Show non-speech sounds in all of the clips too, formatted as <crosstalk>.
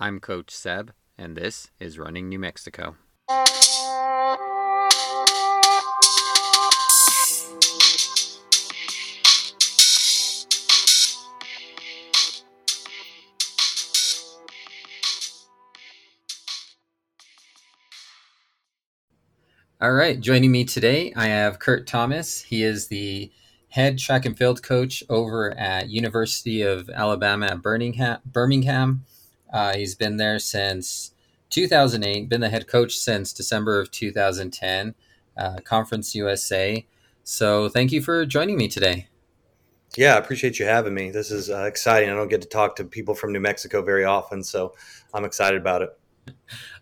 I'm Coach Seb, and this is Running New Mexico. All right, joining me today, I have Kurt Thomas. He is the head track and field coach over at University of Alabama at Birmingham. Birmingham. Uh, he's been there since 2008. Been the head coach since December of 2010. Uh, Conference USA. So thank you for joining me today. Yeah, I appreciate you having me. This is uh, exciting. I don't get to talk to people from New Mexico very often, so I'm excited about it. <laughs>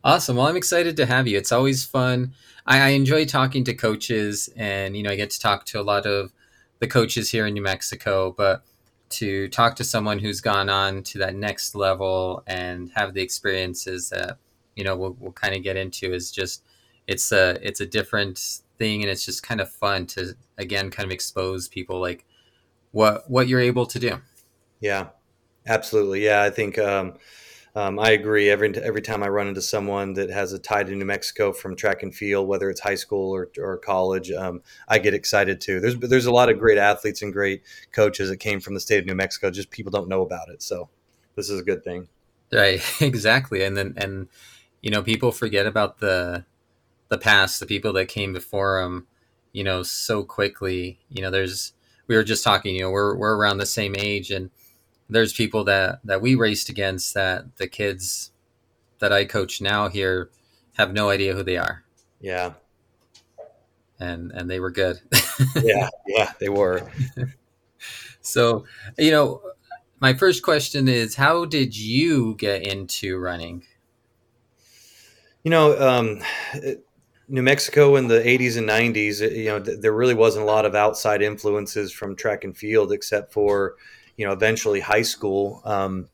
Awesome. Well, I'm excited to have you. It's always fun. I, I, enjoy talking to coaches, and you know, I get to talk to a lot of the coaches here in New Mexico. But to talk to someone who's gone on to that next level and have the experiences that you know we'll, we'll kind of get into is just it's a it's a different thing, and it's just kind of fun to again kind of expose people like what what you're able to do. Yeah, absolutely. Yeah, I think. Um, um, I agree. Every every time I run into someone that has a tie to New Mexico from track and field, whether it's high school or, or college, um, I get excited too. There's there's a lot of great athletes and great coaches that came from the state of New Mexico. Just people don't know about it. So this is a good thing. Right. <laughs> Exactly. And then and you know people forget about the the past, the people that came before them. You know, so quickly. You know, there's we were just talking. You know, we're we're around the same age and there's people that that we raced against that the kids that I coach now here have no idea who they are. Yeah. And and they were good. <laughs> yeah, yeah, they were. <laughs> so, you know, my first question is how did you get into running? You know, um, New Mexico in the 80s and 90s, you know, th- there really wasn't a lot of outside influences from track and field except for you know, eventually high school. Um,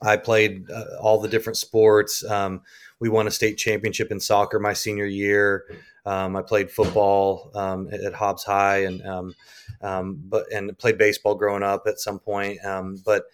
I played uh, all the different sports. Um, we won a state championship in soccer my senior year. Um, I played football um, at, Hobbs High and um, um, but and played baseball growing up at some point. Um, but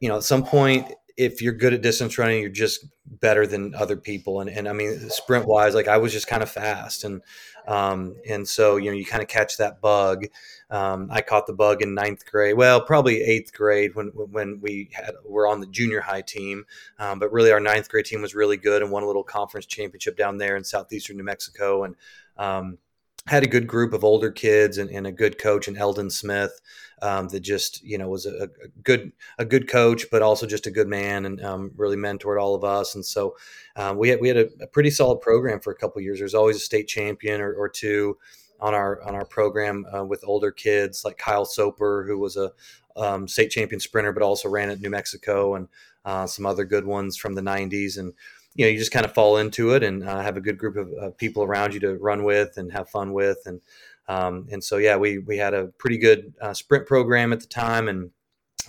you know, at some point, if you're good at distance running, you're just better than other people. And, and I mean, sprint wise, like I was just kind of fast. And, um, and so, you know, you kind of catch that bug. Um, I caught the bug in ninth grade. Well, probably eighth grade when, when we had, were on the junior high team. Um, but really our ninth grade team was really good and won a little conference championship down there in Southeastern New Mexico. And, um, had a good group of older kids and, and a good coach and Eldon Smith um, that just you know was a, a, good a good coach, but also just a good man and um, really mentored all of us. And so um, we had we had a, a, pretty solid program for a couple years. There's always a state champion or, or two on our on our program uh, with older kids like Kyle Soper, who was a um, state champion sprinter, but also ran at New Mexico, and uh, some other good ones from the '90s and you know you just kind of fall into it and uh, have a good group of uh, people around you to run with and have fun with and um, and so yeah we we had a pretty good uh, sprint program at the time and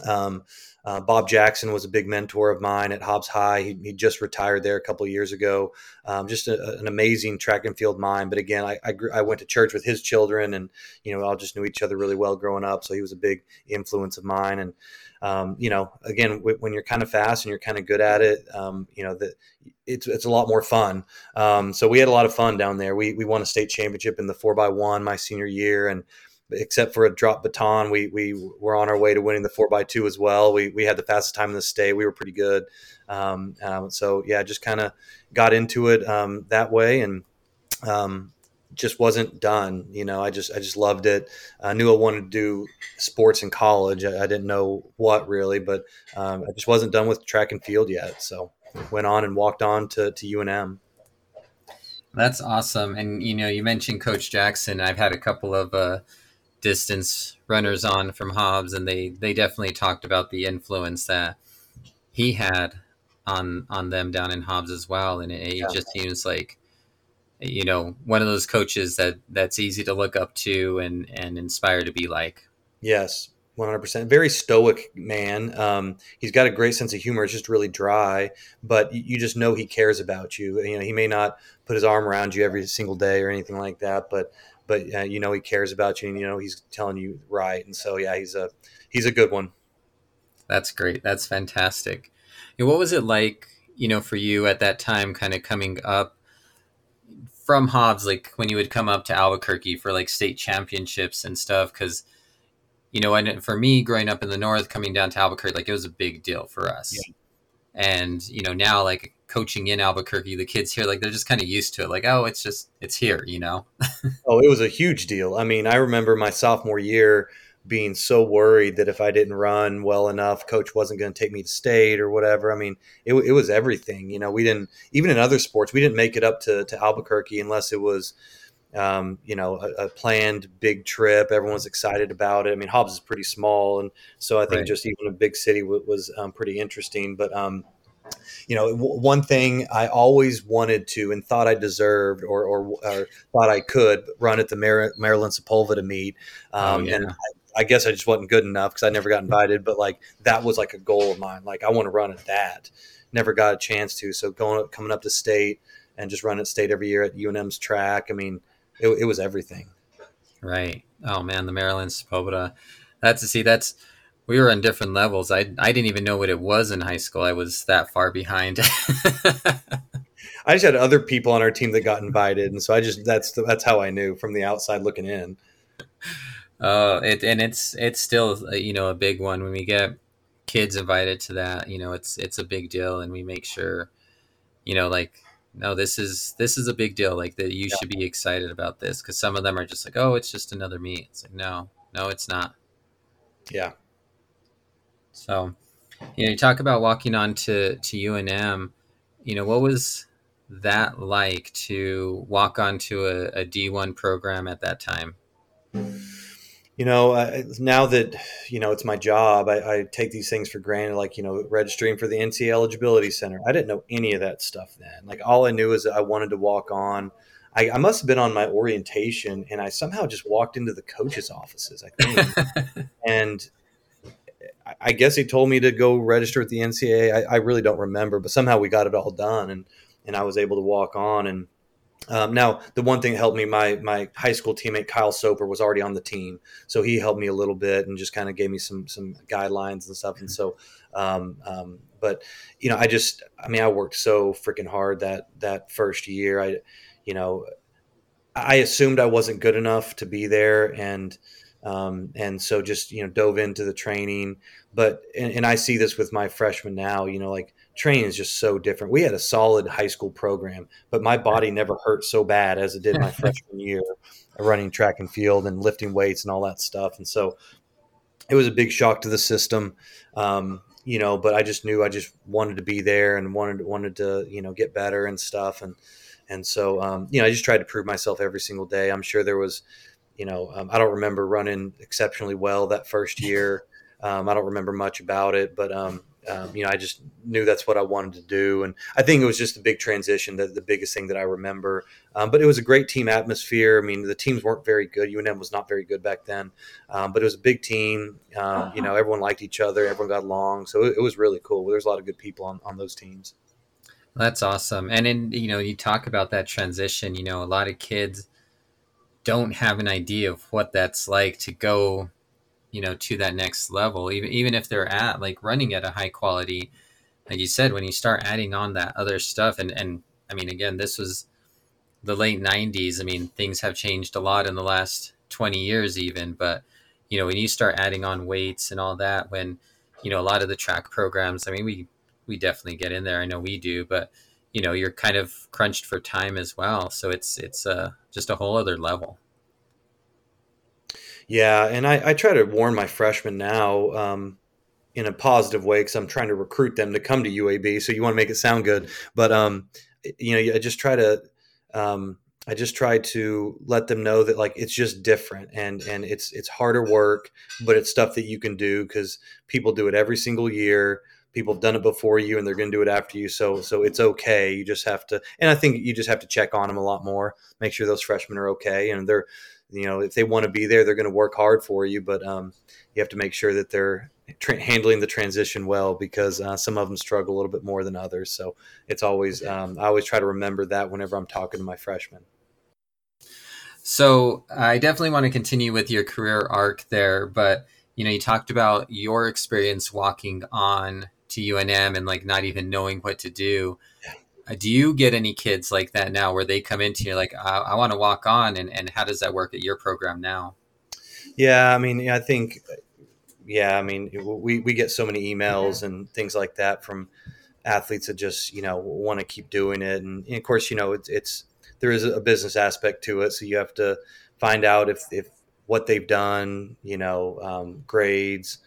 um, uh, Bob Jackson was a big mentor of mine at Hobbs High. He, he just retired there a couple years ago. Um, just a, an amazing track and field mind. But again, I, I, I, went to church with his children, and you know, all just knew each other really well growing up. So he was a big influence of mine. And um, you know, again, w- when you're kind of fast and you're kind of good at it, um, you know that it's it's a lot more fun. Um, so we had a lot of fun down there. We we won a state championship in the four by one my senior year, and except for a drop baton, we we were on our way to winning the four x two as well. We we had the fastest time in the state. We were pretty good. Um, um, so yeah, just kind of got into it um, that way and um, just wasn't done. You know, I just I just loved it. I knew I wanted to do sports in college. I, I didn't know what really, but um, I just wasn't done with track and field yet. So went on and walked on to to UNM. That's awesome. And you know, you mentioned Coach Jackson. I've had a couple of uh, distance runners on from Hobbs, and they they definitely talked about the influence that he had on on them down in Hobbs as well. And it, yeah. just seems like you know one of those coaches that that's easy to look up to and and inspire to be like. Yes, 100%. Very stoic man. Um, he's got a great sense of humor. It's just really dry, but you just know he cares about you. You know, he may not put his arm around you every single day or anything like that, but but uh, you know he cares about you and you know he's telling you right and so yeah he's a he's a good one that's great that's fantastic and what was it like you know, for you at that time, kind of coming up from Hobbs, like when you would come up to Albuquerque for like state championships and stuff, because you know, and for me growing up in the north, coming down to Albuquerque, like it was a big deal for us. Yeah. And you know, now like coaching in Albuquerque, the kids here, like they're just kind of used to it. Like, oh, it's just it's here, you know. <laughs> oh, it was a huge deal. I mean, I remember my sophomore year being so worried that if I didn't run well enough, coach wasn't going to take me to state or whatever. I mean, it, it, was everything. You know, we didn't even in other sports we didn't make it up to, to Albuquerque unless it was, um, you know, a, a, planned big trip. Everyone's excited about it. I mean, Hobbs is pretty small, and so I think right. just even a big city w- was um, pretty interesting. But um, you know, w- one thing I always wanted to and thought I deserved or, or, or thought I could run at the Mar- Maryland Sepulveda meet. Oh, um, yeah. And I, I guess I just wasn't good enough because I never got invited. But like that was like a goal of mine. Like I want to run at that. Never got a chance to. So going up, coming up to state and just running at state every year at UNM's track. I mean, it, it was everything. Right. Oh man, the Maryland Sepulveda. That's to see. That's we were on different levels. I I didn't even know what it was in high school. I was that far behind. <laughs> I just had other people on our team that got invited, and so I just that's that's how I knew from the outside looking in. Uh, it and it's it's still uh, you know a big one when we get kids invited to that. You know, it's it's a big deal, and we make sure, you know, like no, this is this is a big deal. Like that, you yeah. should be excited about this because some of them are just like, oh, it's just another meet. It's like no, no, it's not. Yeah. So, you know, you talk about walking on to to UNM. You know, what was that like to walk onto a a D1 program at that time? You know, uh, now that you know it's my job, I, I, take these things for granted. Like you know, registering for the NCAA eligibility center. I didn't know any of that stuff then. Like all I knew is that I wanted to walk on. I, I must have been on my orientation, and I somehow just walked into the coaches' offices. I think, <laughs> and I guess he told me to go register at the NCAA. I, I really don't remember, but somehow we got it all done, and and I was able to walk on and um, now, the one thing that helped me, my my high school teammate Kyle Soper was already on the team, so he helped me a little bit and just kind of gave me some some guidelines and stuff. And so, um, um, but you know, I just, I mean, I worked so freaking hard that that first year. I, you know, I assumed I wasn't good enough to be there, and um, and so just you know dove into the training. But and, and I see this with my freshmen now. You know, like training is just so different. We had a solid high school program, but my body never hurt so bad as it did my <laughs> freshman year, running track and field and lifting weights and all that stuff. And so it was a big shock to the system, um, you know. But I just knew I just wanted to be there and wanted wanted to you know get better and stuff. And and so um, you know I just tried to prove myself every single day. I'm sure there was, you know, um, I don't remember running exceptionally well that first year. Um, I don't remember much about it, but um, you know, I just knew that's what I wanted to do, and I think it was just a big transition. The, the biggest thing that I remember, um, but it was a great team atmosphere. I mean, the teams weren't very good. UNM was not very good back then, um, but it was a big team. Um, you know, everyone liked each other, everyone got along, so it, it was really cool. There's a lot of good people on on those teams. That's awesome. And in you know, you talk about that transition. You know, a lot of kids don't have an idea of what that's like to go you know to that next level even even if they're at like running at a high quality like you said when you start adding on that other stuff and and i mean again this was the late 90s i mean things have changed a lot in the last 20 years even but you know when you start adding on weights and all that when you know a lot of the track programs i mean we we definitely get in there i know we do but you know you're kind of crunched for time as well so it's it's uh just a whole other level yeah, and I, I try to warn my freshmen now um, in a positive way because I'm trying to recruit them to come to UAB. So you want to make it sound good, but um, you know, I just try to. Um, I just try to let them know that like it's just different and and it's it's harder work, but it's stuff that you can do because people do it every single year. People have done it before you, and they're going to do it after you. So so it's okay. You just have to, and I think you just have to check on them a lot more, make sure those freshmen are okay, and they're you know if they want to be there they're going to work hard for you but um, you have to make sure that they're tra- handling the transition well because uh, some of them struggle a little bit more than others. So it's always um, i always try to remember that whenever i'm talking to my freshmen. So i definitely want to continue with your career arc there but you know you talked about your experience walking on to UNM and like not even knowing what to do. Uh, do you get any kids like that now where they come into you like, I, I want to walk on? And, and how does that work at your program now? Yeah, I mean, I think, yeah, I mean, we, we get so many emails and things like that from athletes that just, you know, want to keep doing it. And, and of course, you know, it's, it's, there is a business aspect to it. So you have to find out if, if what they've done, you know, um, grades,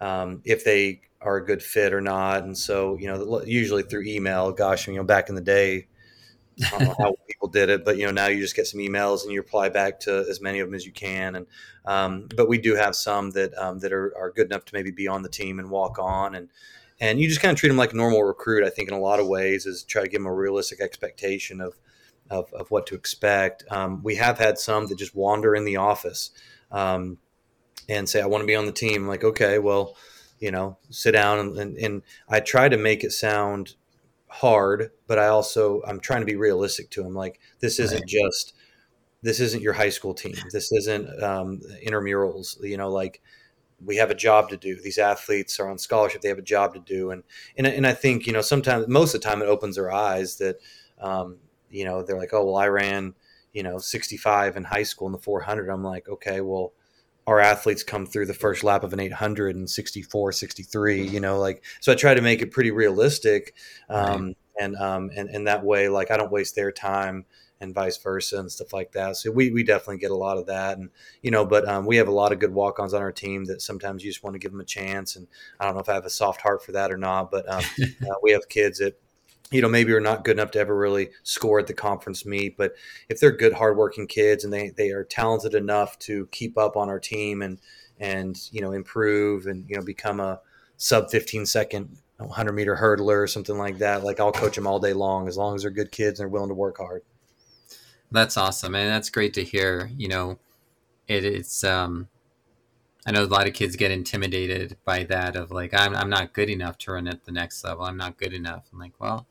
um, if they are a good fit or not. And so, you know, usually through email, gosh, you know, back in the day, I don't know how <laughs> people did it, but you know, now you just get some emails and you reply back to as many of them as you can. And, um, but we do have some that, um, that are, are good enough to maybe be on the team and walk on and, and you just kind of treat them like a normal recruit. I think in a lot of ways is try to give them a realistic expectation of, of, of what to expect. Um, we have had some that just wander in the office um, and say, I want to be on the team. I'm like, okay, well, you know, sit down and, and, and I try to make it sound hard, but I also I'm trying to be realistic to them. Like this isn't right. just this isn't your high school team. <laughs> This isn't um, intramurals. You know, like we have a job to do. These athletes are on scholarship. They have a job to do, and and and I think you know sometimes most of the time it opens their eyes that um, you know they're like, oh well, I ran you know 65 in high school in the 400. I'm like, okay, well our athletes come through the first lap of an 800 and 64 63 you know like so i try to make it pretty realistic um, right. and um, and and that way like i don't waste their time and vice versa and stuff like that so we, we definitely get a lot of that and you know but um, we have a lot of good walk-ons on our team that sometimes you just want to give them a chance and i don't know if i have a soft heart for that or not but um, <laughs> uh, we have kids that you know, maybe are not good enough to ever really score at the conference meet. But if they're good, hardworking kids and they, they are talented enough to keep up on our team and, and, you know, improve and, you know, become a sub 15 second 100 meter hurdler or something like that, like I'll coach them all day long as long as they're good kids and they're willing to work hard. That's awesome. And that's great to hear. You know, it, it's, um, I know a lot of kids get intimidated by that of like, I'm, I'm not good enough to run at the next level. I'm not good enough. I'm like, well,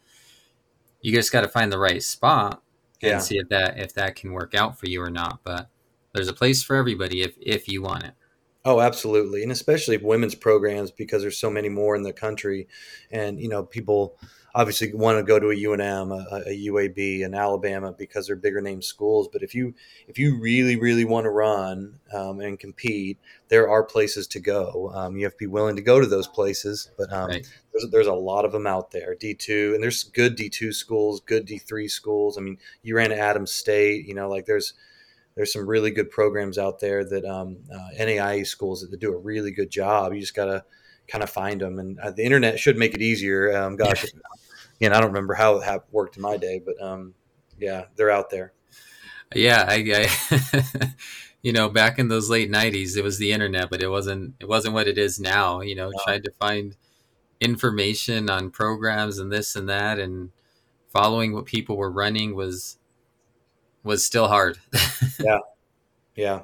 you just got to find the right spot and see if that if that can work out for you or not. But there's a place for everybody if if you want it. Oh, absolutely, and especially women's programs because there's so many more in the country, and you know people obviously want to go to a UNM, a, a, UAB, an Alabama because they're bigger name schools. But if you if you really really want to run um, and compete, there are places to go. Um, you have to be willing to go to those places, but um, right. there's there's a lot of them out there. D two and there's good D two schools, good D three schools. I mean, you ran to Adams State. You know, like there's there's some really good programs out there that um, uh, NAIA schools that do a really good job. You just gotta kind of find them, and uh, the internet should make it easier. Um, gosh, again, I don't remember how it worked in my day, but um, yeah, they're out there. Yeah, I, I <laughs> you know, back in those late '90s, it was the internet, but it wasn't it wasn't what it is now. You know, no. tried to find information on programs and this and that, and following what people were running was was still hard. <laughs> yeah, yeah.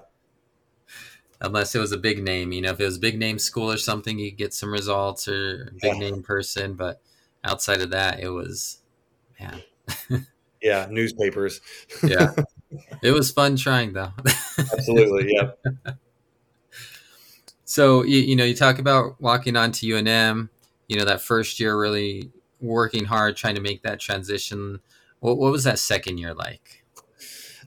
Unless it was a big name, you know, if it was a big name school or something, you get some results or big yeah. name person. But outside of that, it was, man. <laughs> yeah, newspapers. yeah, <laughs> it was fun trying though. <laughs> Absolutely, yeah. So you, you know, you talk about walking on to UNM. You know, that first year, really working hard, trying to make that transition. What, what was that second year like?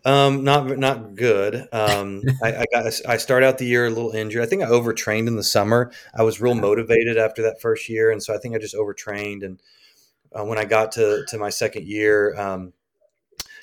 Um, not not good. Um, I, I, got I started out the year a little injured. I think I overtrained in the summer. I was real motivated after that first year, and so I think I just overtrained. And uh, when I got to to my second year, um,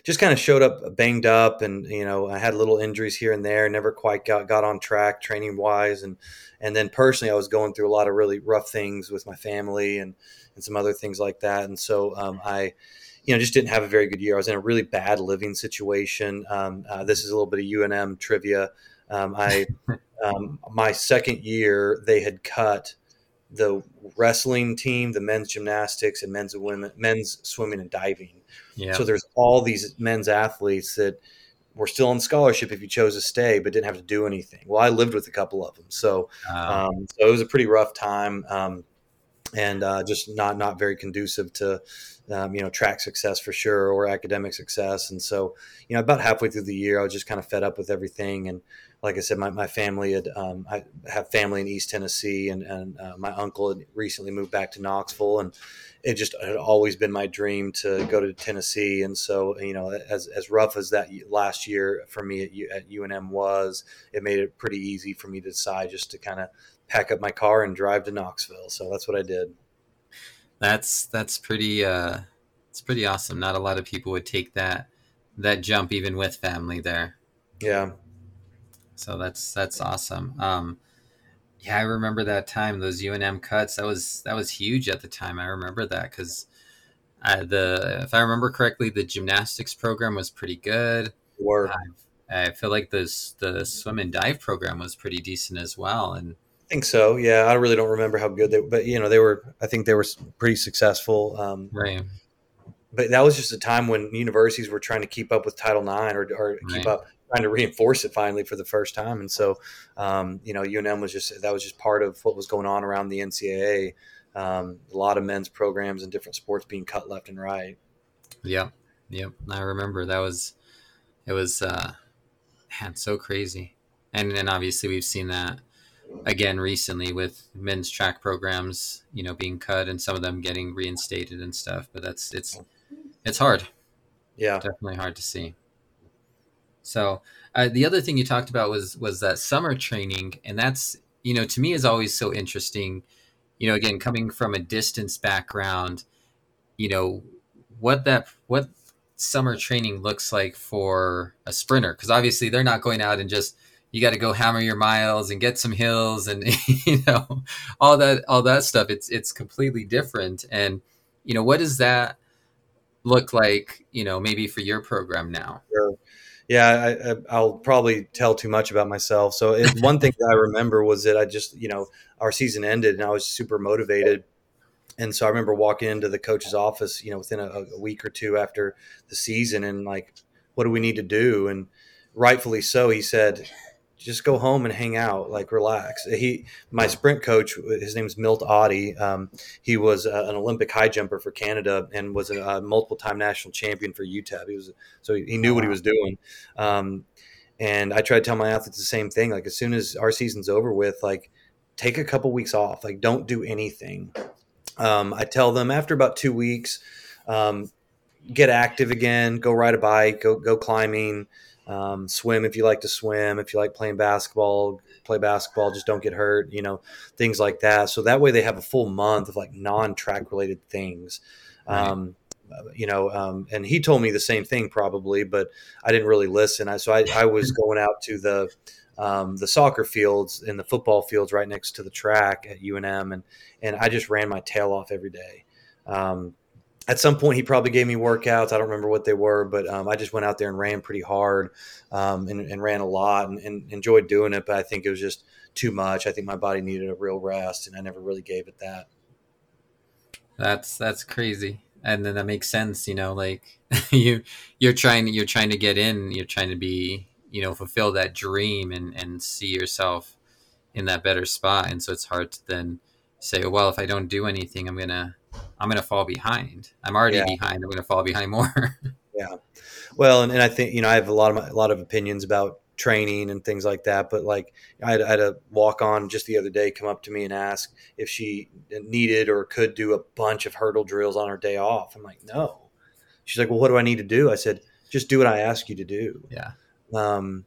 just kind of showed up banged up, and you know I had little injuries here and there. Never quite got got on track training wise, and and then personally, I was going through a lot of really rough things with my family and and some other things like that. And so um, I you know, just didn't have a very good year. I was in a really bad living situation. Um, uh, this is a little bit of UNM trivia. Um, I, <laughs> um, my second year, they had cut the wrestling team, the men's gymnastics, and men's and women, men's swimming and diving. Yeah. So there's all these men's athletes that were still on scholarship if you chose to stay, but didn't have to do anything. Well, I lived with a couple of them, so um, so it was a pretty rough time, um, and uh, just not not very conducive to um, you know, track success for sure or academic success. And so, you know, about halfway through the year, I was just kind of fed up with everything and like I said, my, my family had, um, I have family in East Tennessee and, and uh, my uncle had recently moved back to Knoxville and it just had always been my dream to go to Tennessee. And so, you know, as, as rough as that last year for me at, at UNM was, it made it pretty easy for me to decide just to kind of pack up my car and drive to Knoxville. So that's what I did. That's, that's pretty, uh, it's pretty awesome. Not a lot of people would take that, that jump even with family there. Yeah. So that's that's awesome. Um, yeah, I remember that time those UNM cuts. That was that was huge at the time. I remember that because the if I remember correctly, the gymnastics program was pretty good. Were I, I feel like this the swim and dive program was pretty decent as well. And think so. Yeah, I really don't remember how good they, but you know they were. I think they were pretty successful. Um, right. But that was just a time when universities were trying to keep up with Title IX or, or right. keep up trying to reinforce it finally for the first time. And so, um, you know, UNM was just that was just part of what was going on around the NCAA. Um, a lot of men's programs and different sports being cut left and right. Yeah, yep. I remember that was it was uh, man so crazy, and then obviously we've seen that again recently with men's track programs, you know, being cut and some of them getting reinstated and stuff. But that's it's it's hard. Yeah, definitely hard to see. So uh, the other thing you talked about was was that summer training, and that's you know to me is always so interesting. You know, again, coming from a distance background, you know what that what summer training looks like for a sprinter because obviously they're not going out and just you got to go hammer your miles and get some hills and <laughs> you know all that all that stuff it's it's completely different and you know what does that look like you know maybe for your program now sure yeah, I, will probably tell too much about myself. So it, one thing that I remember was that I just, you know, our season ended and I was super motivated. And so I remember walking into the coach's office, you know, within a, a week or two after the season and like, what do we need to do? And rightfully so, he said, just go home and hang out, like relax. He, my sprint coach, his name is Milt Ottey. Um, he was uh, an Olympic high jumper for Canada and was a, a multiple time national champion for UTEP. He was so he knew what he was doing. Um, and I try to tell my athletes the same thing. Like as soon as our season's over with, like take a couple weeks off. Like don't do anything. Um, I tell them after about two weeks, um, get active again. Go ride a bike. Go go climbing. Um, swim if you like to swim. If you like playing basketball, play basketball. Just don't get hurt. You know, things like that. So that way they have a full month of like non-track related things. Right. Um, you know, um, and he told me the same thing probably, but I didn't really listen. I, so I, I was <laughs> going out to the um, the soccer fields and the football fields right next to the track at UNM, and and I just ran my tail off every day. Um, at some point he probably gave me workouts. I don't remember what they were, but um, I just went out there and ran pretty hard um, and, and, ran a lot and, and, enjoyed doing it. But I think it was just too much. I think my body needed a real rest, and I never really gave it that. That's that's crazy, and then that makes sense. You know, like <laughs> you you're trying you're trying to get in. You're trying to be you know fulfill that dream and and see yourself in that better spot, and so it's hard to then say, well, if I don't do anything, I'm gonna I'm going to fall behind. I'm already yeah. behind. I'm going to fall behind more. <laughs> yeah. Well, and, and I think, you know, I have a lot of, my, a lot of opinions about training and things like that. But like I had, I had, a walk on just the other day come up to me and ask if she needed or could do a bunch of hurdle drills on her day off. I'm like, no. She's like, well, what do I need to do? I said, just do what I ask you to do. Yeah. Um,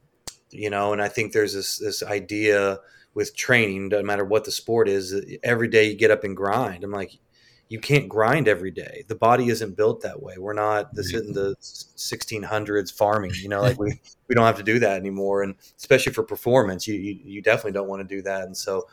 you know, and I think there's this, this idea with training, no matter what the sport is, every day you get up and grind. I'm like, you can't grind every day. The body isn't built that way. We're not this in the 1600s farming. You know, <laughs> like we we don't have to do that anymore. And especially for performance, you you, you definitely don't want to do that. And so,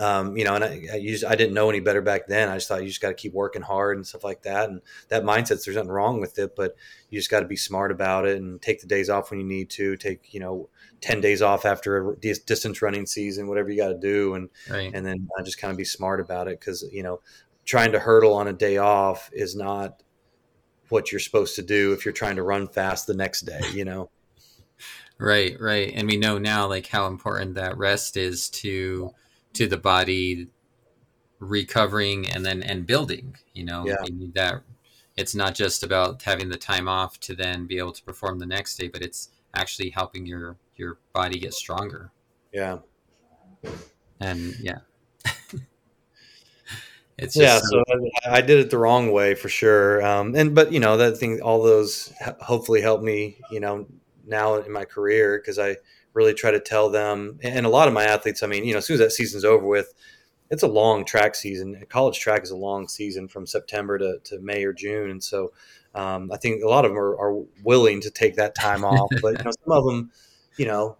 um, you know, and I, I, just, I didn't know any better back then. I just thought you just got to keep working hard and stuff like that. And that mindset, there's nothing wrong with it, but you just got to be smart about it and take the days off when you need to. Take you know 10 days off after a distance running season, whatever you got to do. And, right. and then uh, just kind of be smart about it. Cause you know, trying to hurdle on a day off is not what you're supposed to do if you're trying to run fast the next day, you know? right, right. And we know now like how important that rest is to to the body recovering and then and building, you know. Yeah. You need that it's not just about having the time off to then be able to perform the next day, but it's actually helping your your body get stronger. Yeah. And yeah. <laughs> it's yeah. So, so I, I, did it the wrong way for sure. Um, and but you know that thing, all those hopefully help me. You know now in my career because I really try to tell them, and a lot of my athletes. I mean, you know, as soon as that season's over with, it's a long track season. College track is a long season from September to, to May or June, and so um, I think a lot of them are, are, willing to take that time off. But you know, some of them, you know,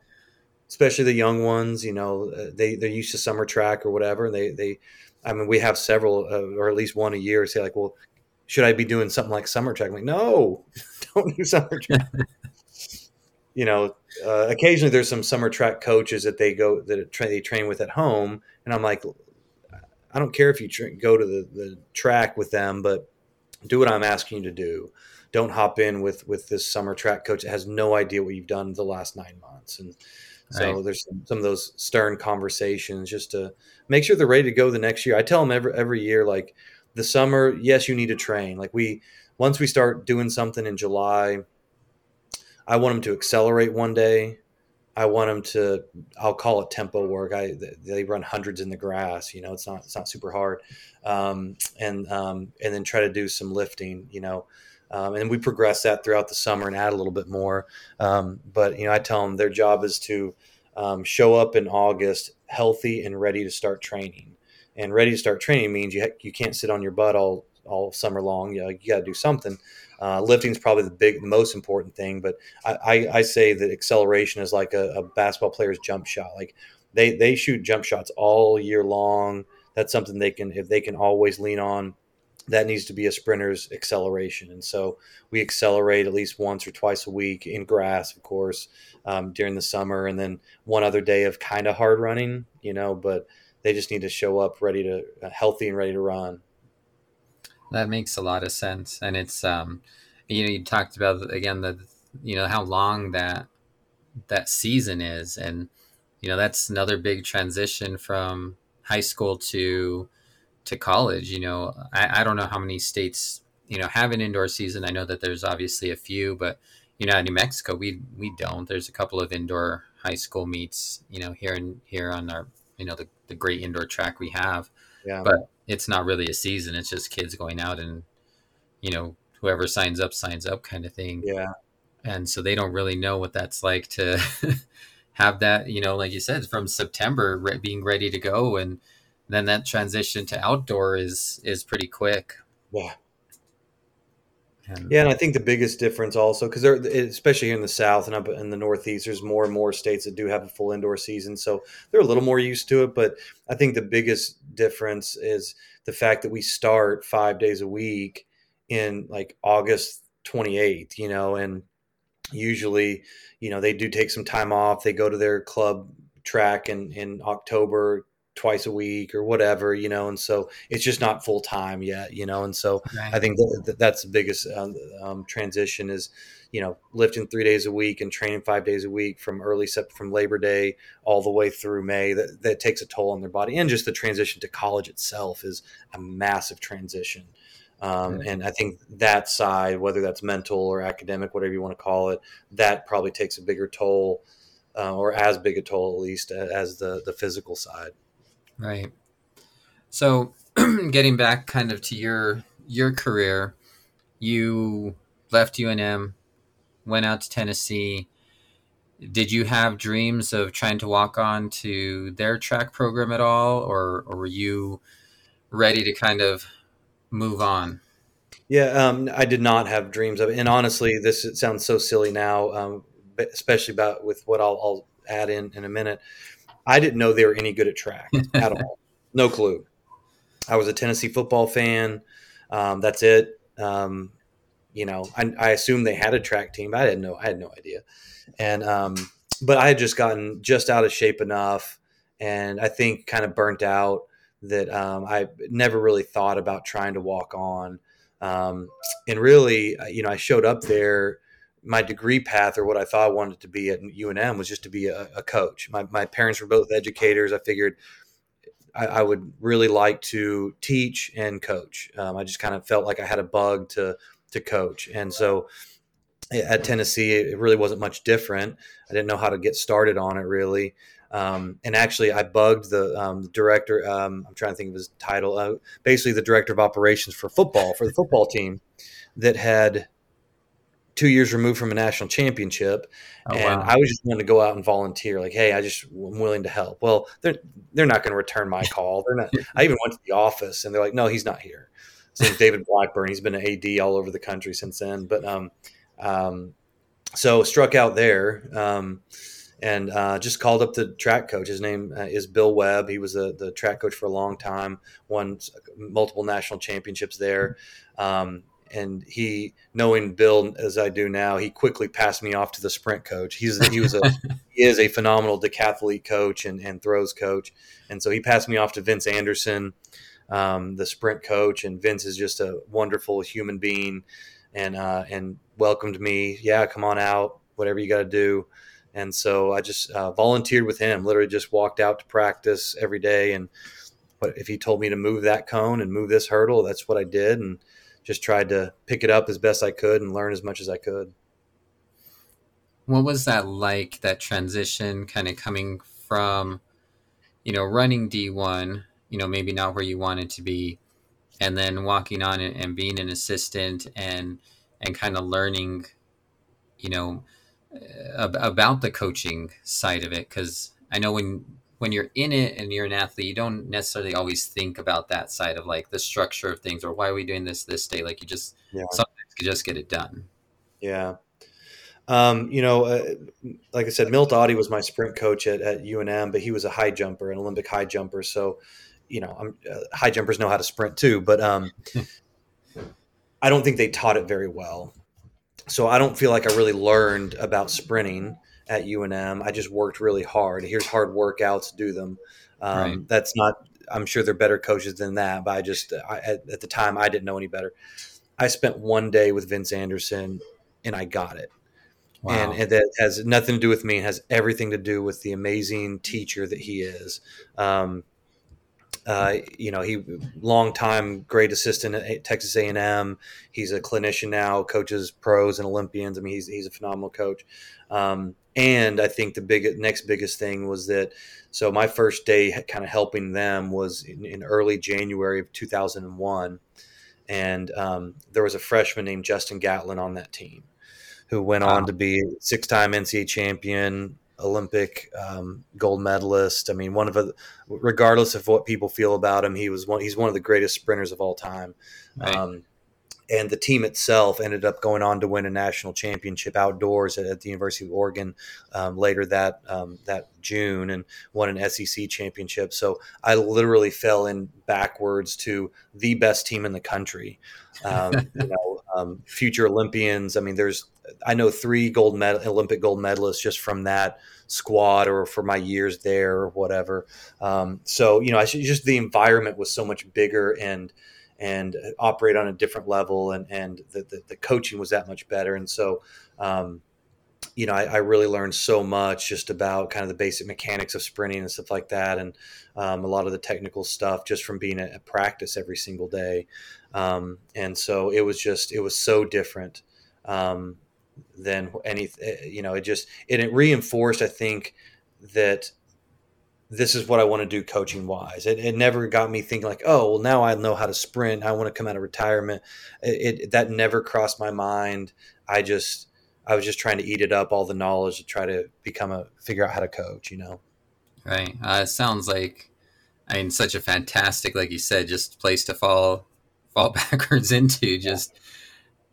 especially the young ones, you know, uh, they they're used to summer track or whatever. And they they, I mean, we have several uh, or at least one a year say like, well, should I be doing something like summer track? I'm like, no, <laughs> don't do summer track. <laughs> you know, uh, occasionally there's some summer track coaches that they go that tra- they train with at home, and I'm like, I don't care if you tra- go to the, the track with them, but do what I'm asking you to do. Don't hop in with with this summer track coach that has no idea what you've done the last nine months. And so right. there's some, some, of those stern conversations just to make sure they're ready to go the next year. I tell them every every year, like the summer, yes, you need to train. Like we once we start doing something in July, I want them to accelerate one day I want them to. I'll call it tempo work. I they run hundreds in the grass. You know, it's not it's not super hard, um, and um, and then try to do some lifting. You know, um, and we progress that throughout the summer and add a little bit more. Um, but you know, I tell them their job is to um, show up in August healthy and ready to start training. And ready to start training means you ha- you can't sit on your butt all all summer long. You, know, you got to do something. Uh, lifting is probably the big, most important thing, but I, I, I say that acceleration is like a, a, basketball player's jump shot. Like they they shoot jump shots all year long. That's something they can if they can always lean on. That needs to be a sprinter's acceleration, and so we accelerate at least once or twice a week in grass, of course, um, during the summer, and then one other day of kind of hard running, you know. But they just need to show up ready to uh, healthy and ready to run. That makes a lot of sense, and it's um, you know, you talked about again the you know how long that that season is, and you know that's another big transition from high school to to college. You know, I, I don't know how many states you know have an indoor season. I know that there's obviously a few, but you know, New Mexico, we we don't. There's a couple of indoor high school meets, you know, here and here on our you know the, the great indoor track we have. Yeah. But it's not really a season. It's just kids going out and, you know, whoever signs up signs up kind of thing. Yeah. And so they don't really know what that's like to <laughs> have that, you know, like you said, from September re- being ready to go, and then that transition to outdoor is is pretty quick. Yeah. And, yeah, and I think the biggest difference also because they're especially here in the South and up in the Northeast, there's more and more states that do have a full indoor season, so they're a little more used to it. But I think the biggest difference is the fact that we start five days a week in like August 28th, you know, and usually, you know, they do take some time off. They go to their club track in in October, twice a week or whatever, you know, and so it's just not full time yet, you know, and so right. I think that, that's the biggest um, um, transition is, you know, lifting three days a week and training five days a week from early sep- from Labor Day all the way through May. That that takes a toll on their body, and just the transition to college itself is a massive transition. Um. And I think that side, whether that's mental or academic, whatever you want to call it, that probably takes a bigger toll, uh, or as big a toll at least as the the physical side. Right. So, <clears throat> getting back kind of to your your career, you left UNM, went out to Tennessee. Did you have dreams of trying to walk on to their track program at all, or or were you ready to kind of move on? Yeah, um, I did not have dreams of it, and honestly, this sounds so silly now, um, especially about with what I'll, I'll add in in a minute. I didn't know they were any good at track <laughs> at all. No clue. I was a Tennessee football fan. Um, that's it. Um, you know, I, I assumed they had a track team. But I didn't know. I had no idea. And um, but I had just gotten just out of shape enough, and I think kind of burnt out that um, I never really thought about trying to walk on. Um, and really, you know, I showed up there my degree path or what I thought I wanted to be at UNM was just to be a, a coach. My, my parents were both educators. I figured I, I would really like to teach and coach. Um, I just kind of felt like I had a bug to to coach, and so at Tennessee, it really wasn't much different. I didn't know how to get started on it really. Um, and actually, I bugged the um, director. Um, I'm trying to think of his title. Uh, basically, the director of operations for football for the football team that had two years removed from a national championship, oh, and wow. I was just wanting to go out and volunteer. Like, hey, I just am willing to help. Well, they're they're not going to return my call. They're not. <laughs> I even went to the office, and they're like, no, he's not here. So David Blackburn. He's been an AD all over the country since then. But um, um, so struck out there. Um, and uh, just called up the track coach. His name uh, is Bill Webb. He was the, the track coach for a long time, won multiple national championships there. Um, and he, knowing Bill as I do now, he quickly passed me off to the sprint coach. He's he was a <laughs> he is a phenomenal decathlete coach and, and throws coach, and so he passed me off to Vince Anderson, um, the sprint coach. And Vince is just a wonderful human being, and uh, and welcomed me. Yeah, come on out, whatever you got to do. And so I just uh, volunteered with him, literally just walked out to practice every day. And but if he told me to move that cone and move this hurdle, that's what I did. And just tried to pick it up as best I could and learn as much as I could. What was that like, that transition kind of coming from, you know, running D1, you know, maybe not where you wanted to be, and then walking on and, and being an assistant and, and kind of learning, you know, about the coaching side of it because I know when when you're in it and you're an athlete, you don't necessarily always think about that side of like the structure of things or why are we doing this this day. Like you just yeah. sometimes you just get it done. Yeah. Um, you know, uh, like I said, Milt Ottey was my sprint coach at, at UNM, but he was a high jumper, an Olympic high jumper. So, you know, uh, high jumpers know how to sprint too, but um, <laughs> I don't think they taught it very well so I don't feel like I really learned about sprinting at UNM. I just worked really hard. Here's hard workouts, do them. Um, right. That's not. I'm sure they're better coaches than that, but I just I, at, at, the time I didn't know any better. I spent one day with Vince Anderson, and I got it. Wow. And, and that has nothing to do with me. It has everything to do with the amazing teacher that he is. Um, uh, you know, he long time great assistant at Texas A and M. He's a clinician now, coaches pros and Olympians. I mean, he's he's a phenomenal coach. Um, and I think the big next biggest thing was that. So my first day, kind of helping them, was in, in early January of 2001, and um, there was a freshman named Justin Gatlin on that team, who went wow. on to be six-time NCAA champion, Olympic um, gold medalist. I mean, one of the, regardless of what people feel about him, he was one. He's one of the greatest sprinters of all time. Right. Um, and the team itself ended up going on to win a national championship outdoors at, at the University of Oregon um, later that um, that June and won an SEC championship. So I literally fell in backwards to the best team in the country. Um, <laughs> you know, um, future Olympians. I mean, there's I know three gold medal Olympic gold medalists just from that squad or for my years there or whatever. Um, so you know, I just the environment was so much bigger and and operate on a different level and and the, the, the coaching was that much better. And so um, you know I, I, really learned so much just about kind of the basic mechanics of sprinting and stuff like that and um, a lot of the technical stuff just from being at, practice every single day. Um, and so it was just it was so different um, than any eh, you know it just and it reinforced i think that this is what i want to do coaching wise it, it, never got me thinking like oh well now i know how to sprint. I want to come out of retirement. It, it, that never crossed my mind. I just i was just trying to eat it up all the knowledge to try to become a figure out how to coach you know? Right. Uh, it sounds like i mean such a fantastic like you said just place to fall fall <laughs> backwards into just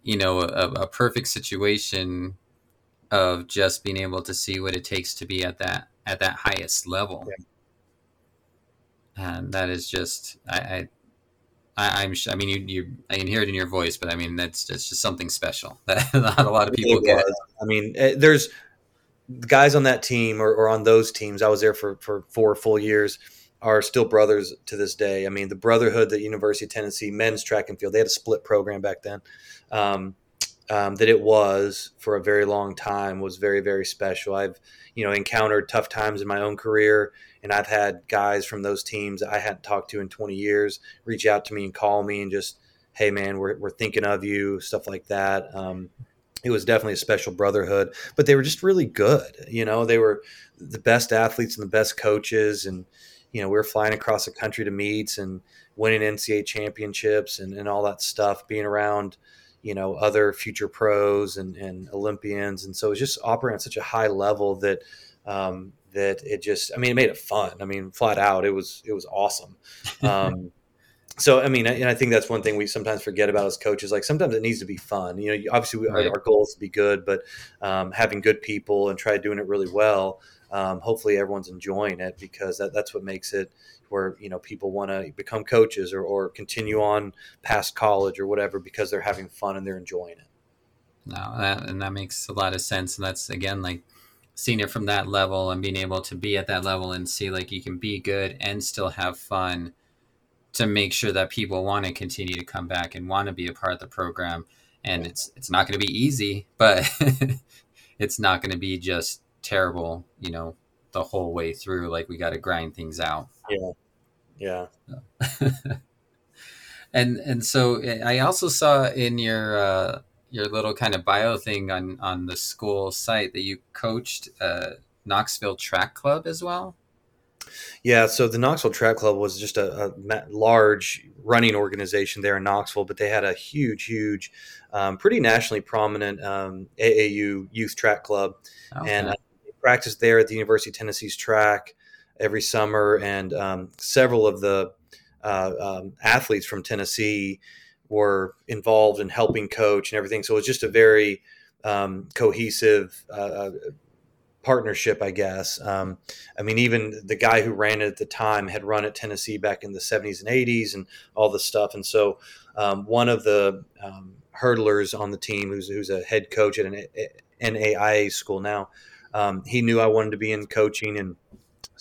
you know a, a perfect situation of just being able to see what it takes to be at that at that highest level. Yeah. And that is just i i I, am I mean, you, you, I can hear it in your voice, but I mean, that's just, just something special <laughs> that not a lot of people get. I mean, eh, there's guys on that team or, or, on those teams. I was there for, for four full years are still brothers to this day. I mean, the brotherhood that University of Tennessee men's track and field, they had a split program back then. Um, um, that it was for a very long time was very, very special. I've, you know, encountered tough times in my own career, and I've had guys from those teams I hadn't talked to in 20 years reach out to me and call me and just, hey, man, we're, we're thinking of you, stuff like that. Um, it was definitely a special brotherhood. But they were just really good. You know, they were the best athletes and the best coaches, and you know, we were flying across the country to meets and winning NCAA championships and, and all that stuff. Being around you know other future pros and, and Olympians, and so it was just operating at such a high level that um, that it just I mean it made it fun. I mean flat out it was it was awesome. Um, <laughs> so I mean, and I think that's one thing we sometimes forget about as coaches. Like sometimes it needs to be fun. You know, obviously we, right. our, our, goal is to be good, but um, having good people and try doing it really well. Um, hopefully, everyone's enjoying it because that, that's what makes it where you know people want to become coaches or, or continue on past college or whatever because they're having fun and they're enjoying it. No, that, and that makes a lot of sense. And that's again like seeing it from that level and being able to be at that level and see like you can be good and still have fun to make sure that people want to continue to come back and want to be a part of the program. And it's it's not going to be easy but <laughs> it's not going to be just terrible you know the whole way through. Like we got to grind things out. Yeah. Yeah. <laughs> And and so eh, i also saw in your uh your little kind of bio thing on on the school site that you coached uh, Knoxville Track Club as well. Yeah, so the Knoxville Track Club was just a, a large running organization there in Knoxville, but they had a huge, huge, um, pretty nationally prominent um, AAU youth track club, okay. and uh, practiced there at the University of Tennessee's track every summer, and um, several of the uh, um, athletes from Tennessee were involved in helping coach and everything. So it was just a very um, cohesive uh, uh, partnership, I guess. Um, I mean, even the guy who ran it at the time had run at Tennessee back in the 70s and 80s and all this stuff. And so um, one of the um, hurdlers on the team, who's, who's a head coach at an NAIA school now, um, he knew I wanted to be in coaching and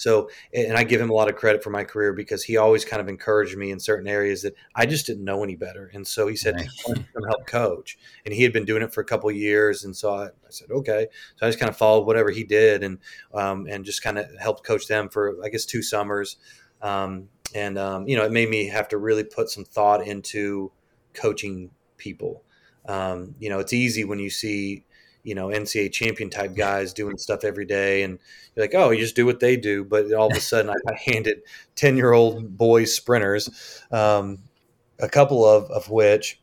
so, and I give him a lot of credit for my career because he always kind of encouraged me in certain areas that I just didn't know any better. And so he said, right. "Come help coach." And he had been doing it for a couple years, and so I, I, said, "Okay." So I just kind of followed whatever he did, and um, and just kind of helped coach them for I guess two summers. Um, and um, you know, it made me have to really put some thought into coaching people. Um, you know, it's easy when you see you know NCAA champion type guys doing stuff every day, and you're like, oh, you just do what they do. But all of a sudden, I, I handed ten year old boys sprinters, um, a couple of of which